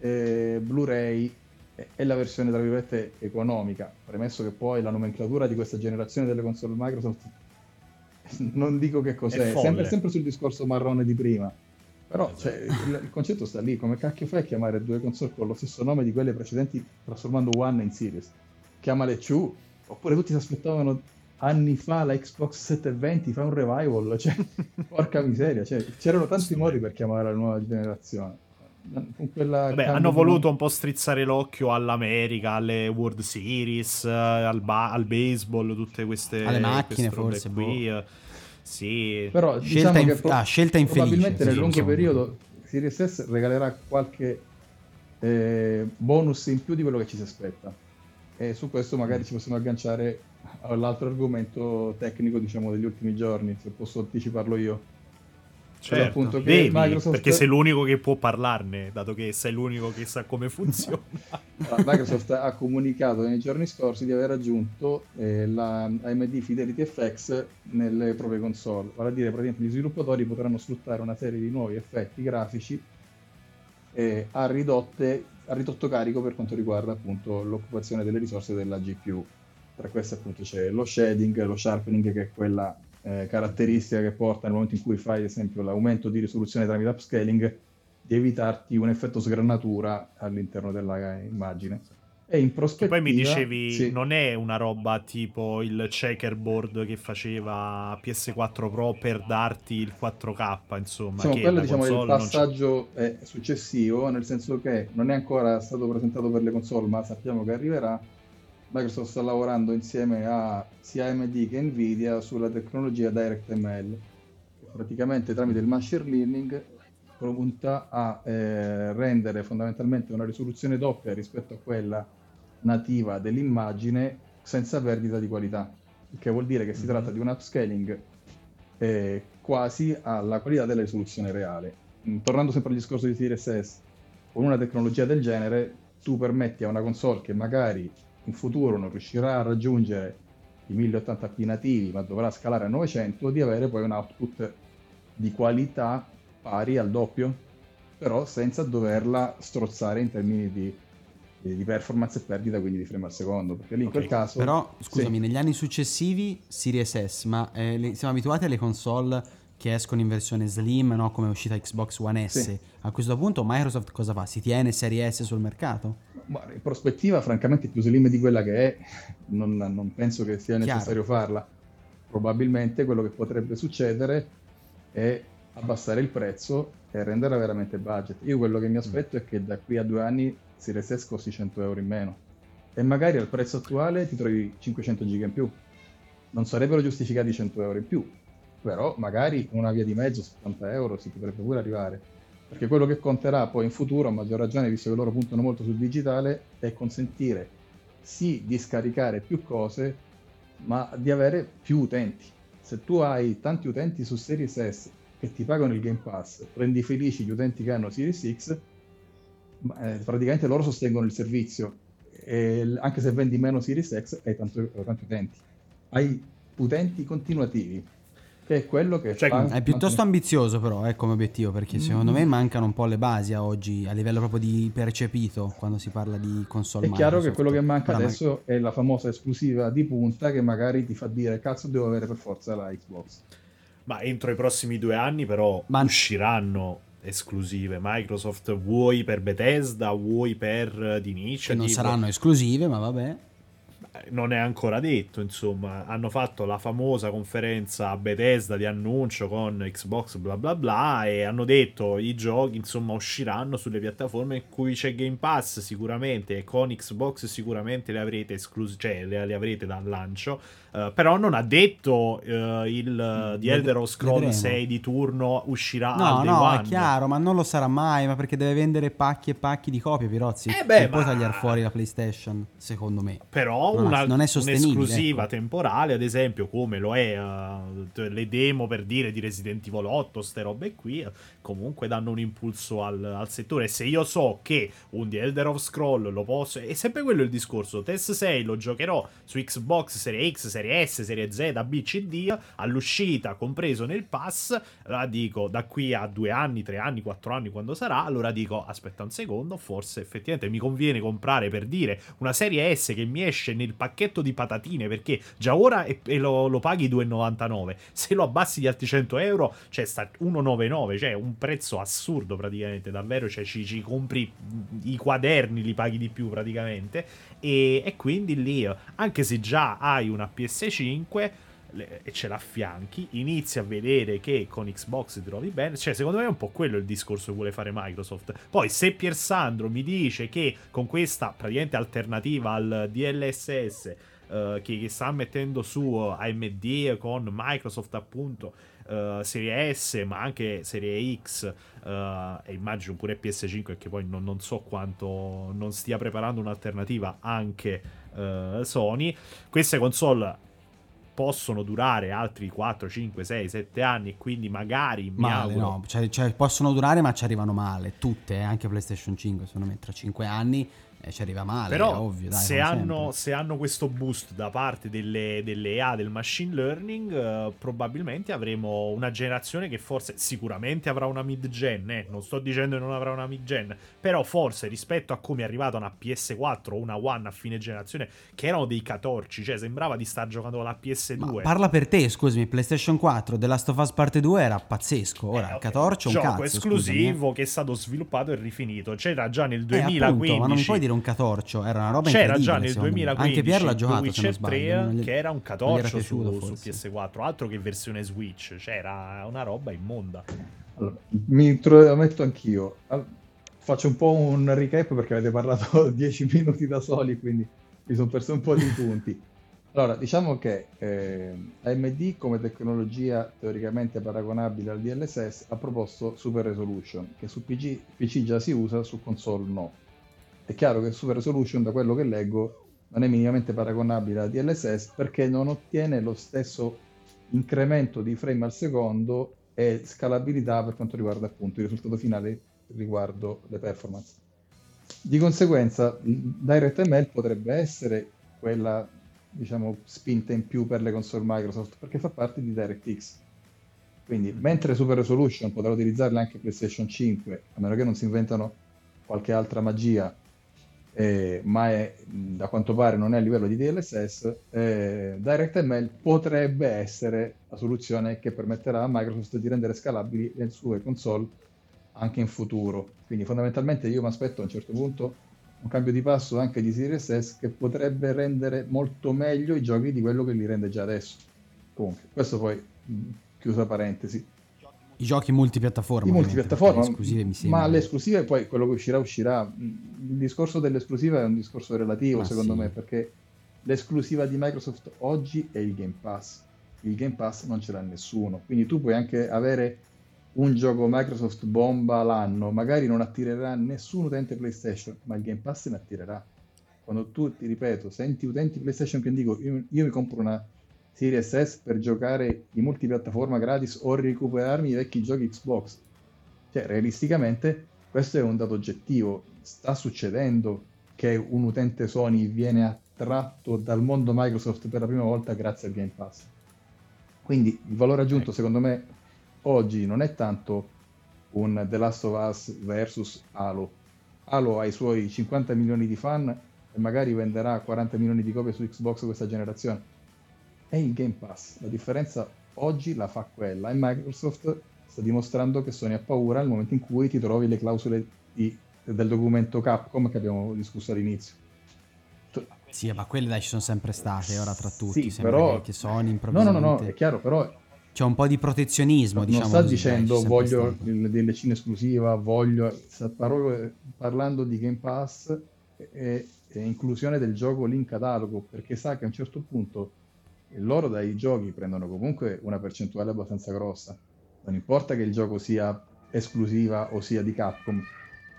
eh, Blu-ray e- è la versione tra virgolette economica. Premesso che poi la nomenclatura di questa generazione delle console Microsoft non dico che cos'è, sempre, sempre sul discorso marrone di prima. Però cioè, il, il concetto sta lì, come cacchio fai a chiamare due console con lo stesso nome di quelle precedenti trasformando One in Series? Chiamale Chu, oppure tutti si aspettavano anni fa la Xbox 720 fa un revival, cioè, porca miseria, cioè, c'erano tanti modi per chiamare la nuova generazione. Vabbè, cambio hanno voluto un po' strizzare l'occhio all'America, alle World Series, eh, al, ba- al baseball, tutte queste Alle macchine, forse, boh. qui. eh. Sì, Però Scelta diciamo pro- ah, scelta infelice, probabilmente sì, nel lungo insomma. periodo Series S regalerà qualche eh, bonus in più di quello che ci si aspetta. E su questo magari ci possiamo agganciare all'altro argomento tecnico, diciamo, degli ultimi giorni, se posso anticiparlo io. Certo. appunto che Devi, Microsoft- perché sei l'unico che può parlarne, dato che sei l'unico che sa come funziona. Microsoft ha comunicato nei giorni scorsi di aver aggiunto eh, la AMD Fidelity FX nelle proprie console, vale a dire praticamente gli sviluppatori potranno sfruttare una serie di nuovi effetti grafici eh, a, ridotte- a ridotto carico per quanto riguarda appunto l'occupazione delle risorse della GPU. Tra queste appunto c'è lo shading, lo sharpening che è quella eh, caratteristica che porta nel momento in cui fai ad esempio l'aumento di risoluzione tramite upscaling di evitarti un effetto sgranatura all'interno della immagine. E in Che prospettiva... poi mi dicevi, sì. non è una roba tipo il checkerboard che faceva PS4 Pro per darti il 4K, insomma. Diciamo, che quello diciamo, è il passaggio è successivo, nel senso che non è ancora stato presentato per le console, ma sappiamo che arriverà. Microsoft sta lavorando insieme a sia AMD che Nvidia sulla tecnologia DirectML, che praticamente tramite il machine learning punta a eh, rendere fondamentalmente una risoluzione doppia rispetto a quella nativa dell'immagine senza perdita di qualità, il che vuol dire che si tratta di un upscaling eh, quasi alla qualità della risoluzione reale. Mm, Tornando sempre al discorso di Series S, con una tecnologia del genere tu permetti a una console che magari in futuro non riuscirà a raggiungere i 1080p nativi ma dovrà scalare a 900 di avere poi un output di qualità pari al doppio però senza doverla strozzare in termini di, di- performance e perdita quindi di frame al secondo perché lì in quel caso Però, scusami, sì. negli anni successivi Series S, ma eh, le- siamo abituati alle console che escono in versione slim, no? come è uscita Xbox One S. Sì. A questo punto Microsoft cosa fa? Si tiene Serie S sul mercato? Guarda, in prospettiva, francamente, più slim di quella che è, non, non penso che sia Chiaro. necessario farla. Probabilmente quello che potrebbe succedere è abbassare il prezzo e renderla veramente budget. Io quello che mi aspetto è che da qui a due anni Series S costi 100 euro in meno e magari al prezzo attuale ti trovi 500 giga in più. Non sarebbero giustificati 100 euro in più, però magari una via di mezzo, 70 euro, si potrebbe pure arrivare. Perché quello che conterà poi in futuro, a maggior ragione, visto che loro puntano molto sul digitale, è consentire sì di scaricare più cose, ma di avere più utenti. Se tu hai tanti utenti su Series S che ti pagano il Game Pass, rendi felici gli utenti che hanno Series X, eh, praticamente loro sostengono il servizio. E anche se vendi meno Series X, hai tanto- tanti utenti. Hai utenti continuativi, che è quello che Cioè, fa È piuttosto ambizioso però eh, come obiettivo perché secondo Mm. me mancano un po' le basi a oggi a livello proprio di percepito quando si parla di console È chiaro che Microsoft. quello che manca Ora, ma- adesso è la famosa esclusiva di punta che magari ti fa dire cazzo devo avere per forza la Xbox. Ma entro i prossimi due anni, però, Ma- usciranno esclusive Microsoft, vuoi per Bethesda, vuoi per di che non saranno esclusive ma vabbè Non è ancora detto, insomma, hanno fatto la famosa conferenza a Bethesda di annuncio con Xbox bla bla bla e hanno detto i giochi insomma usciranno sulle piattaforme in cui c'è Game Pass sicuramente e con Xbox sicuramente le avrete escluse, cioè le, le avrete dal lancio, eh, però non ha detto eh, il di Ved- Elder Scrolls vedremo. 6 di turno uscirà No, al no, one. è chiaro, ma non lo sarà mai, ma perché deve vendere pacchi e pacchi di copie, Pirozzi. Eh beh, e poi ma- tagliare fuori la PlayStation, secondo me. Però Non ha- una, non è un'esclusiva ecco. temporale, ad esempio, come lo è eh, le demo per dire di Resident Evil 8, ste robe qui, comunque danno un impulso al, al settore. Se io so che un The Elder of Scroll lo posso. È sempre quello il discorso. Test 6 lo giocherò su Xbox Serie X, Serie S, Serie Z, B, C, D all'uscita, compreso nel pass. Allora dico da qui a due anni, tre anni, quattro anni, quando sarà. Allora dico aspetta un secondo, forse effettivamente mi conviene comprare per dire una serie S che mi esce nel pacchetto di patatine perché già ora e, e lo, lo paghi 2,99. Se lo abbassi di altri 100 euro, cioè sta 1,99, cioè un prezzo assurdo praticamente, davvero. Cioè ci, ci compri i quaderni, li paghi di più praticamente. E, e quindi lì, anche se già hai una PS5 le- e ce l'affianchi, inizi a vedere che con Xbox ti trovi bene. Cioè, secondo me è un po' quello il discorso che vuole fare Microsoft. Poi, se Pier Sandro mi dice che con questa praticamente alternativa al DLSS eh, che, che sta mettendo su AMD con Microsoft, appunto. eh, serie S ma anche serie X eh, e immagino pure PS5 che poi non, non so quanto non stia preparando un'alternativa anche eh, Sony. Queste console possono durare altri 4, 5, 6, 7 anni e quindi magari Male, auguro no, cioè, cioè, possono durare ma ci arrivano male, tutte, eh, anche PlayStation 5, secondo me tra 5 anni eh, ci arriva male, Però ovvio, dai, se, hanno, se hanno questo boost da parte delle, delle AI, del machine learning, eh, probabilmente avremo una generazione che forse sicuramente avrà una mid-gen. eh, Non sto dicendo che non avrà una mid-gen, però forse rispetto a come è arrivata una PS4 o una One a fine generazione, che erano dei catorci, cioè sembrava di star giocando la PS2. Parla per te, scusami, PlayStation 4, The Last of Us Parte 2 era pazzesco, ora il Catorcio è un Eh, gioco cazzo, esclusivo che è stato sviluppato e rifinito. C'era già nel scusami, eh. Eh, 2015. appunto, ma non puoi dire un Catorcio, era una roba C'era incredibile già nel secondo me. 2015 Anche Pier l'ha giocato, Witcher non sbaglio. 3 non gli- che era un era catorcio su, su forse. PS4, altro che versione Switch, c'era una roba immonda. Allora, mi intrometto anch'io. Faccio un po' un recap perché avete parlato 10 minuti da soli, quindi mi sono perso un po' di punti. Allora, diciamo che eh, AMD come tecnologia teoricamente paragonabile al DLSS ha proposto Super Resolution, che su PC, PC già si usa, su console no. È chiaro che Super Resolution, da quello che leggo, non è minimamente paragonabile al DLSS perché non ottiene lo stesso incremento di frame al secondo e scalabilità per quanto riguarda appunto il risultato finale riguardo le performance. Di conseguenza, DirectML potrebbe essere quella diciamo spinta in più per le console Microsoft perché fa parte di DirectX. Quindi, mentre Super Resolution potrà utilizzarle anche PlayStation 5, a meno che non si inventano qualche altra magia, eh, ma è, da quanto pare non è a livello di DLSS, eh, DirectML potrebbe essere la soluzione che permetterà a Microsoft di rendere scalabili le sue console anche in futuro. Quindi fondamentalmente io mi aspetto a un certo punto un cambio di passo anche di Series S che potrebbe rendere molto meglio i giochi di quello che li rende già adesso. Comunque, questo poi chiusa parentesi. I giochi multipiattaforma. I multipiattaforma, esclusive mi sembra. Ma le esclusive poi quello che uscirà uscirà. Il discorso dell'esclusiva è un discorso relativo ma secondo sì. me perché l'esclusiva di Microsoft oggi è il Game Pass. Il Game Pass non ce l'ha nessuno, quindi tu puoi anche avere un gioco Microsoft bomba l'anno, magari non attirerà nessun utente PlayStation, ma il Game Pass ne attirerà. Quando tu, ti ripeto, senti utenti PlayStation che dico io, io mi compro una Series S per giocare in multipiattaforma gratis o recuperarmi i vecchi giochi Xbox. Cioè, realisticamente, questo è un dato oggettivo. Sta succedendo che un utente Sony viene attratto dal mondo Microsoft per la prima volta grazie al Game Pass. Quindi il valore aggiunto, secondo me, oggi non è tanto un The Last of Us versus Halo. Halo ha i suoi 50 milioni di fan e magari venderà 40 milioni di copie su Xbox questa generazione. È il Game Pass. La differenza oggi la fa quella e Microsoft sta dimostrando che Sony ha paura nel momento in cui ti trovi le clausole di, del documento Capcom che abbiamo discusso all'inizio. Sì, ma quelle dai ci sono sempre state, ora tra tutti. Sì, però... che Sony improvvisamente... No, no, no, no, è chiaro, però c'è un po' di protezionismo, non diciamo. Non sta così, dicendo dai, voglio il DLC in esclusiva, voglio sta parlando di Game Pass e, e, inclusione del gioco lì in catalogo, perché sa che a un certo punto loro dai giochi prendono comunque una percentuale abbastanza grossa. Non importa che il gioco sia esclusiva o sia di Capcom,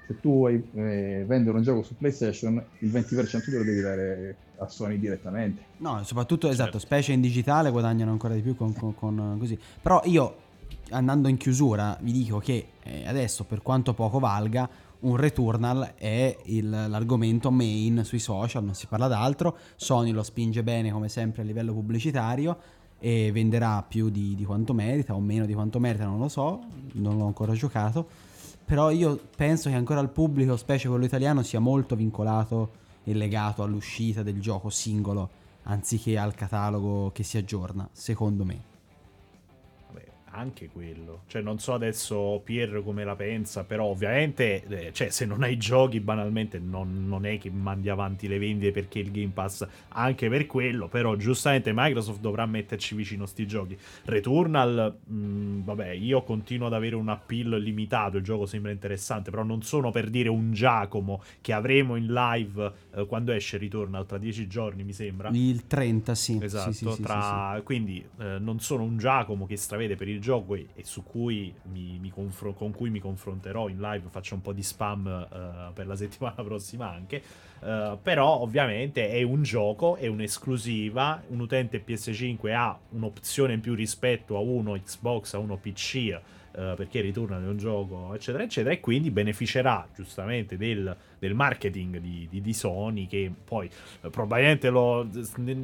se tu vuoi eh, vendere un gioco su PlayStation, il 20% te lo devi dare a Sony direttamente. No, soprattutto esatto, certo. specie in digitale guadagnano ancora di più con, con, con così. Però io andando in chiusura vi dico che eh, adesso per quanto poco valga un Returnal è il, l'argomento main sui social, non si parla d'altro, Sony lo spinge bene come sempre a livello pubblicitario e venderà più di, di quanto merita o meno di quanto merita, non lo so, non l'ho ancora giocato, però io penso che ancora il pubblico, specie quello italiano, sia molto vincolato e legato all'uscita del gioco singolo anziché al catalogo che si aggiorna, secondo me anche quello. Cioè, non so adesso Pier come la pensa, però ovviamente, eh, cioè, se non hai giochi, banalmente non, non, è che mandi avanti le vendite perché il Game Pass, anche per quello, però giustamente Microsoft dovrà metterci vicino sti giochi. Returnal, mh, mm, vabbè, io continuo ad avere un appeal limitato, il gioco sembra interessante, però non sono per dire un Giacomo che avremo in live eh, quando esce Returnal, tra dieci giorni mi sembra. Il 30, sì. Esatto, sì, sì, tra... sì, quindi eh, non sono un Giacomo che stravede per il gioco e, e su cui mi, mi confro- con cui mi confronterò in live, faccio un po' di spam uh, per la settimana prossima anche. Uh, però ovviamente è un gioco, è un'esclusiva, un utente PS5 ha un'opzione in più rispetto a uno Xbox, a uno PC uh, perché ritorna in un gioco, eccetera, eccetera, e quindi beneficerà giustamente del, del marketing di, di, di, Sony, che poi uh, probabilmente lo,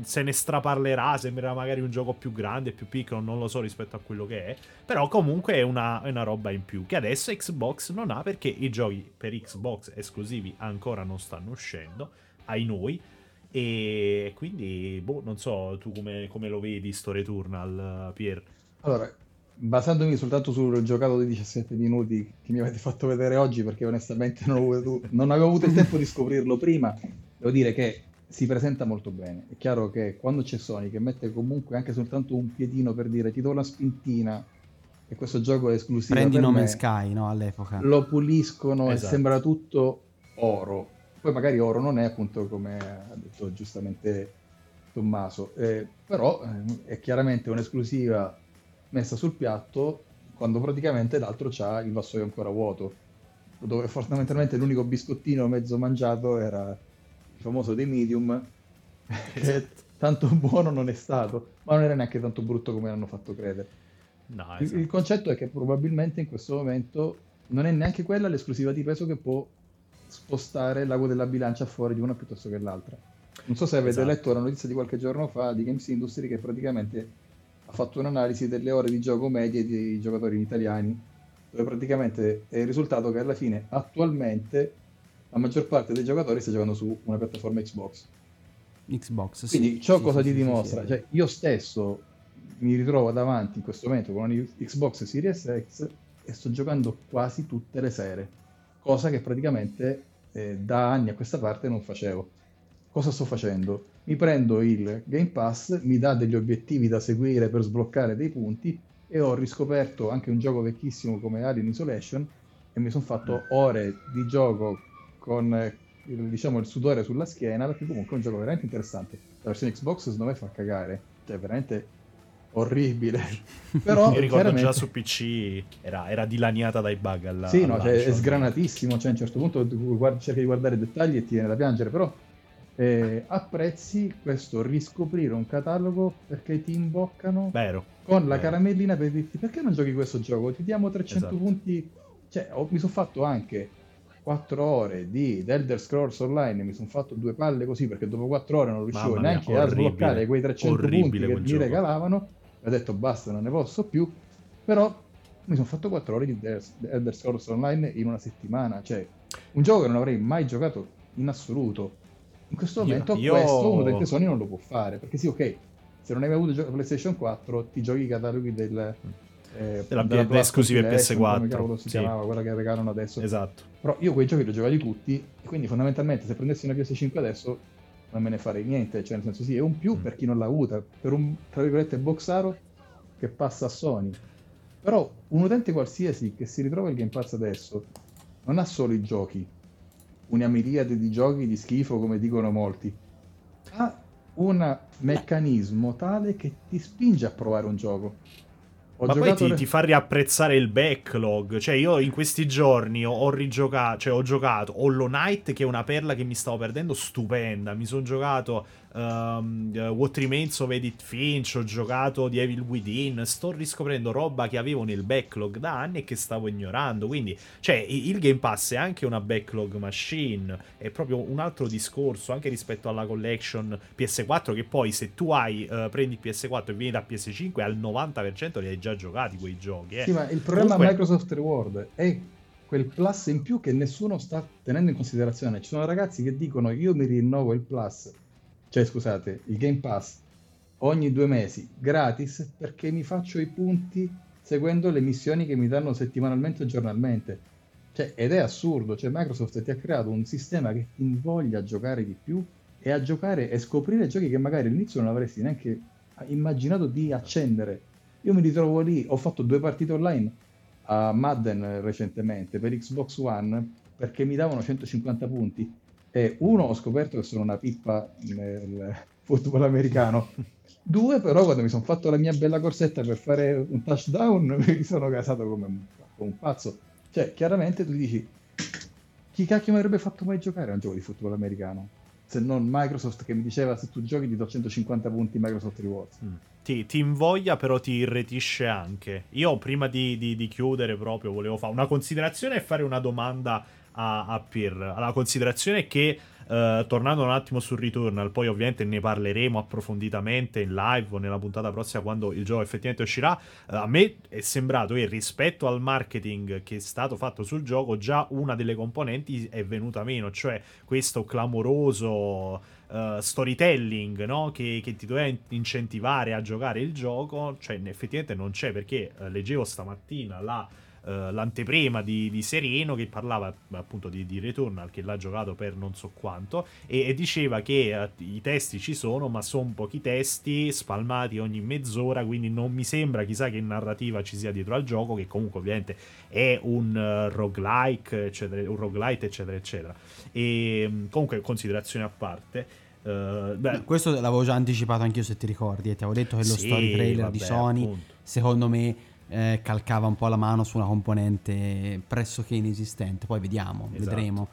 se ne straparlerà, sembrerà magari un gioco più grande, più piccolo, non lo so rispetto a quello che è, però comunque è una, è una roba in più, che adesso Xbox non ha perché i giochi per Xbox esclusivi ancora non stanno uscendo, ai noi. E quindi, boh, non so tu come, come lo vedi sto Returnal, Pier. Allora, basandomi soltanto sul giocato di 17 minuti che mi avete fatto vedere oggi, perché onestamente non, avuto, non avevo avuto il tempo di scoprirlo prima, devo dire che si presenta molto bene. È chiaro che quando c'è Sony che mette comunque anche soltanto un piedino per dire ti do una spintina e questo gioco è esclusivo. Prendi nome Sky, no? All'epoca. Lo puliscono esatto. e sembra tutto oro. Poi magari oro non è appunto come ha detto giustamente Tommaso, eh, però eh, è chiaramente un'esclusiva messa sul piatto quando praticamente l'altro c'ha il vassoio ancora vuoto, dove fondamentalmente l'unico biscottino mezzo mangiato era il famoso dei medium, che esatto. tanto buono non è stato, ma non era neanche tanto brutto come l'hanno fatto credere. No, Il, esatto. il concetto è che probabilmente in questo momento non è neanche quella l'esclusiva di peso che può spostare l'ago della bilancia fuori di una piuttosto che l'altra. Non so se avete Esatto. letto la notizia di qualche giorno fa di Games Industry che praticamente ha fatto un'analisi delle ore di gioco medie dei giocatori italiani, dove praticamente è il risultato che alla fine attualmente la maggior parte dei giocatori sta giocando su una piattaforma Xbox. Xbox. sì. Quindi ciò Sì, cosa sì, ti sì, dimostra? Cioè, io stesso mi ritrovo davanti in questo momento con una Xbox Series X e sto giocando quasi tutte le sere, cosa che praticamente eh, da anni a questa parte non facevo. Cosa sto facendo? Mi prendo il Game Pass, mi dà degli obiettivi da seguire per sbloccare dei punti e ho riscoperto anche un gioco vecchissimo come Alien Isolation e mi sono fatto ore di gioco con eh, il, diciamo, il sudore sulla schiena perché comunque è un gioco veramente interessante. La versione Xbox secondo me fa cagare, cioè veramente orribile. Però Mi ricordo chiaramente- già su PC era, era dilaniata dai bug alla, sì, no, cioè, è sgranatissimo, cioè a un certo punto guardi- cerchi di guardare i dettagli e ti viene da piangere, però eh, apprezzi questo riscoprire un catalogo perché ti imboccano Vero. con la Vero. caramellina per dirti perché non giochi questo gioco? Ti diamo 300 Esatto. punti, cioè ho- mi sono fatto anche 4 ore di The Elder Scrolls Online, mi sono fatto due palle così perché dopo 4 ore non riuscivo Mamma mia, neanche a sbloccare quei 300 punti che mi gioco. regalavano ho detto basta, non ne posso più, però mi sono fatto 4 ore di The Elder Scrolls Online in una settimana, cioè un gioco che non avrei mai giocato in assoluto. In questo Io- momento io- questo uno dei Sony non lo può fare, perché sì, ok, se non hai mai avuto gioco PlayStation 4 ti giochi i cataloghi del... eh, Della- della delle Plus esclusive Compilation, PS4, come cavolo si sì. chiamava, quella che regalano adesso. Esatto. Però io quei giochi li ho giocati tutti, quindi fondamentalmente se prendessi una PS5 adesso non me ne farei niente, cioè nel senso sì, è un più Mm. per chi non l'ha avuta, per un, tra virgolette, boxaro che passa a Sony. Però un utente qualsiasi che si ritrova il Game Pass adesso non ha solo i giochi, una miriade di giochi di schifo come dicono molti, ha un meccanismo tale che ti spinge a provare un gioco. Ho Ma poi ti, le- ti fa riapprezzare il backlog. Cioè, io in questi giorni ho, ho rigiocato, cioè ho giocato Hollow Knight, che è una perla che mi stavo perdendo, stupenda. Mi sono giocato um, uh, What Remains of Edith Finch, ho giocato The Evil Within. Sto riscoprendo roba che avevo nel backlog da anni e che stavo ignorando. Quindi, cioè, il Game Pass è anche una backlog machine. È proprio un altro discorso, anche rispetto alla collection PS4, che poi se tu hai, eh, prendi il PS4 e vieni da PS5, al 90% li hai già giocati quei giochi. eh. Sì, ma il problema Comunque- Microsoft Reward è quel plus in più che nessuno sta tenendo in considerazione. Ci sono ragazzi che dicono io mi rinnovo il plus, cioè scusate, il Game Pass ogni due mesi gratis perché mi faccio i punti seguendo le missioni che mi danno settimanalmente o giornalmente. Cioè, ed è assurdo, cioè Microsoft ti ha creato un sistema che ti invoglia a giocare di più e a giocare e scoprire giochi che magari all'inizio non avresti neanche immaginato di accendere. Io mi ritrovo lì, ho fatto due partite online a Madden recentemente per Xbox One perché mi davano 150 punti e uno ho scoperto che sono una pippa nel football americano. Due però quando mi sono fatto la mia bella corsetta per fare un touchdown mi sono casato come un, come un pazzo. Cioè, chiaramente tu dici chi cacchio mi avrebbe fatto mai giocare a un gioco di football americano? Se non Microsoft che mi diceva se tu giochi ti do 150 punti Microsoft Rewards. Mm. Ti, ti invoglia, però ti irretisce anche. Io, prima di, di- di chiudere, proprio volevo fare una considerazione e fare una domanda a, a Pir. La considerazione è che, eh, tornando un attimo sul Returnal, poi ovviamente ne parleremo approfonditamente in live o nella puntata prossima quando il gioco effettivamente uscirà. eh, a me è sembrato che rispetto al marketing che è stato fatto sul gioco, già una delle componenti è venuta meno, cioè questo clamoroso eh, storytelling no? che, che ti doveva in- incentivare a giocare il gioco, cioè effettivamente non c'è perché eh, leggevo stamattina la, eh, l'anteprima di, di Sereno che parlava appunto di, di Returnal che l'ha giocato per non so quanto e, e diceva che eh, i testi ci sono ma sono pochi testi spalmati ogni mezz'ora quindi non mi sembra chissà che narrativa ci sia dietro al gioco che comunque ovviamente è un eh, roguelike eccetera, un roguelite eccetera eccetera e mh, comunque considerazioni a parte eh, beh, Questo l'avevo già anticipato anch'io se ti ricordi e ti avevo detto che lo Sì, story trailer di vabbè, Sony appunto. secondo me eh, calcava un po' la mano su una componente pressoché inesistente poi vediamo Esatto. vedremo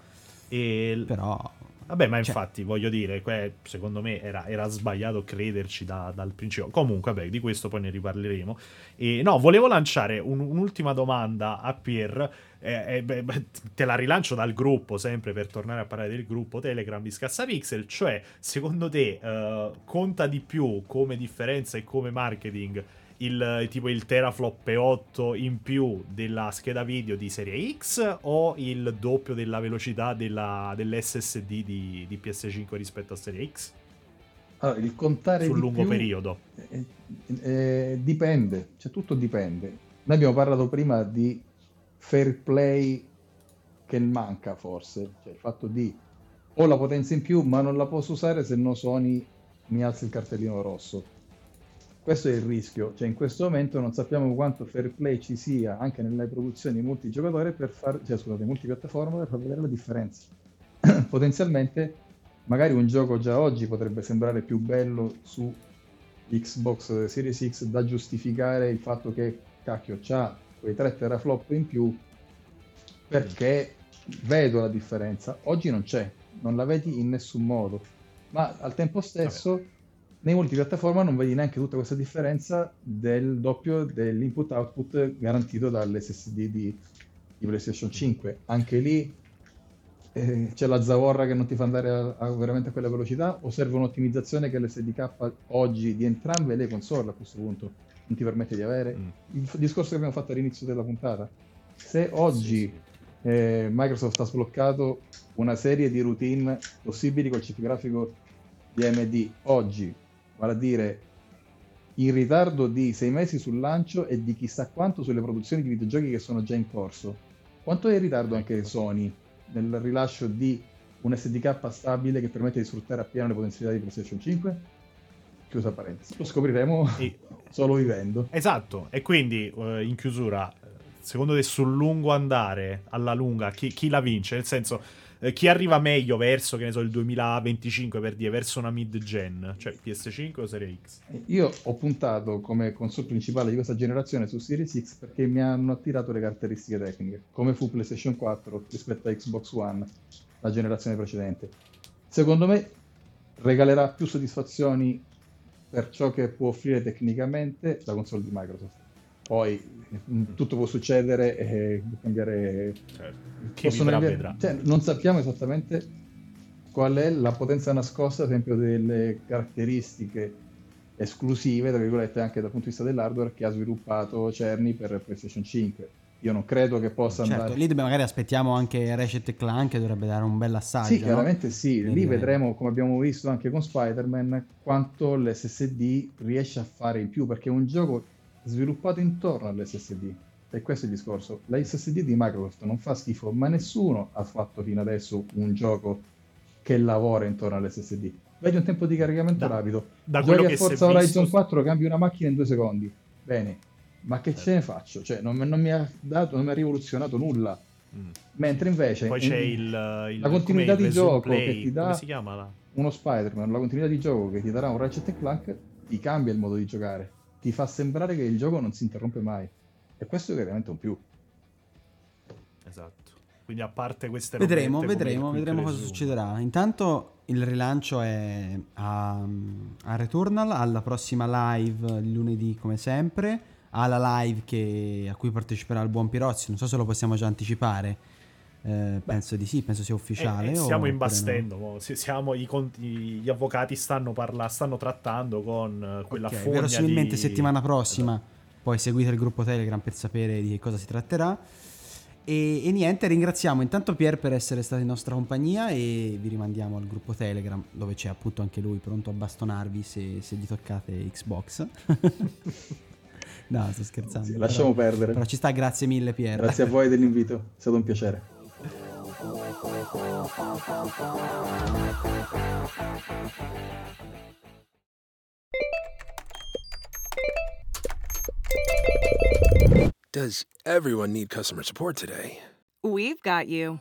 e però Vabbè, ma Cioè- infatti voglio dire, secondo me era, era sbagliato crederci da- dal principio. Comunque, vabbè, di questo poi ne riparleremo. E no, volevo lanciare un- un'ultima domanda a Pier. eh, eh, beh, te la rilancio dal gruppo, sempre per tornare a parlare del gruppo Telegram di Scassapixel. Cioè, secondo te eh, conta di più come differenza e come marketing il tipo il teraflop P8 in più della scheda video di serie X o il doppio della velocità della- dell'SSD di, di PS5 rispetto a serie X Allora, il contare sul lungo più, periodo? eh, eh, dipende, cioè tutto dipende. Noi abbiamo parlato prima di fair play che manca forse, cioè il fatto di ho la potenza in più ma non la posso usare se no Sony mi alza il cartellino rosso. Questo è il rischio, cioè in questo momento non sappiamo quanto fair play ci sia anche nelle produzioni multigiocatori per far, cioè scusate, multipiattaforma per far vedere la differenza. Potenzialmente magari un gioco già oggi potrebbe sembrare più bello su Xbox Series X da giustificare il fatto che cacchio c'ha quei 3 teraflop in più perché vedo la differenza. Oggi non c'è, non la vedi in nessun modo, ma al tempo stesso nei multipiattaforma non vedi neanche tutta questa differenza del doppio dell'input-output garantito dall'SSD di, di PlayStation 5. Anche lì eh, c'è la zavorra che non ti fa andare a, a veramente a quella velocità o serve un'ottimizzazione che l'SDK oggi di entrambe le console a questo punto non ti permette di avere? Il f- discorso che abbiamo fatto all'inizio della puntata. Se oggi eh, Microsoft ha sbloccato una serie di routine possibili col chip grafico di AMD oggi, vale a dire in ritardo di sei mesi sul lancio e di chissà quanto sulle produzioni di videogiochi che sono già in corso. Quanto è in ritardo anche Sony nel rilascio di un SDK stabile che permette di sfruttare appieno le potenzialità di PlayStation 5? Chiusa parentesi. Lo scopriremo solo vivendo. Esatto, e quindi eh, in chiusura, eh, secondo te sul lungo andare, alla lunga, chi, chi la vince? Nel senso, eh, chi arriva meglio verso, che ne so, il 2025 per dire, verso una mid-gen, cioè PS5 o Serie X? Io ho puntato come console principale di questa generazione su Series X perché mi hanno attirato le caratteristiche tecniche, come fu PlayStation 4 rispetto a Xbox One, la generazione precedente. Secondo me regalerà più soddisfazioni per ciò che può offrire tecnicamente la console di Microsoft. Poi mh, tutto può succedere e cambiare. Possono vivrà, cambiare- vedrà. cioè, non sappiamo esattamente qual è la potenza nascosta, ad esempio, delle caratteristiche esclusive, tra virgolette, anche dal punto di vista dell'hardware che ha sviluppato Cerny per PlayStation 5. Io non credo che possa Certo, andare. lì magari aspettiamo anche Ratchet Clank che dovrebbe dare un bel assaggio. Sì, no? chiaramente sì, Nel- lì vedremo, come abbiamo visto anche con Spider-Man, quanto l'SSD riesce a fare in più, perché è un gioco sviluppato intorno all'SSD. E questo è il discorso. La SSD di Microsoft non fa schifo, ma nessuno ha fatto fino adesso un gioco che lavora intorno all'SSD. Vedi un tempo di caricamento rapido. da Giochi quello che Forza Horizon visto- 4, cambi una macchina in due secondi. Bene, ma che ce ne faccio? Cioè, non, non mi ha dato, non mi ha rivoluzionato nulla. Mentre invece Poi in- c'è il, il- la continuità il di gioco Play, che ti dà chiama uno Spider-Man, la continuità di gioco che ti darà un Ratchet Clank, ti cambia il modo di giocare, ti fa sembrare che il gioco non si interrompe mai. E questo è veramente un più. Esatto. Quindi a parte queste Vedremo, come vedremo, Quick vedremo cosa succederà. Intanto il rilancio è a, a Returnal, alla prossima live il lunedì come sempre, alla live che- a cui parteciperà il buon Pirozzi, non so se lo possiamo già anticipare, Eh, penso di sì, penso sia ufficiale. Eh, stiamo imbastendo. Si- siamo i conti- gli avvocati stanno, parla- stanno trattando con eh, quella Ok, fogna verosimilmente di... settimana prossima poi seguite il gruppo Telegram per sapere di che cosa si tratterà. E, e niente, ringraziamo intanto Pier per essere stato in nostra compagnia e vi rimandiamo al gruppo Telegram dove c'è appunto anche lui pronto a bastonarvi se, se gli toccate Xbox. no, sto scherzando. Sì, però- lasciamo perdere. Però ci sta, grazie mille Pier. Grazie a voi dell'invito, è stato un piacere. Does everyone need customer support today? We've got you.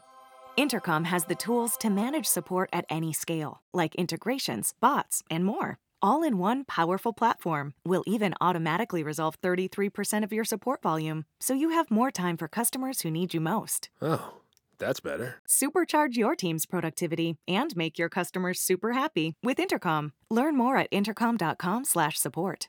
Intercom has the tools to manage support at any scale, like integrations, bots, and more. All in one powerful platform will even automatically resolve 33% of your support volume, so you have more time for customers who need you most. Oh, That's better. Supercharge your team's productivity and make your customers super happy with Intercom. Learn more at intercom.com/support.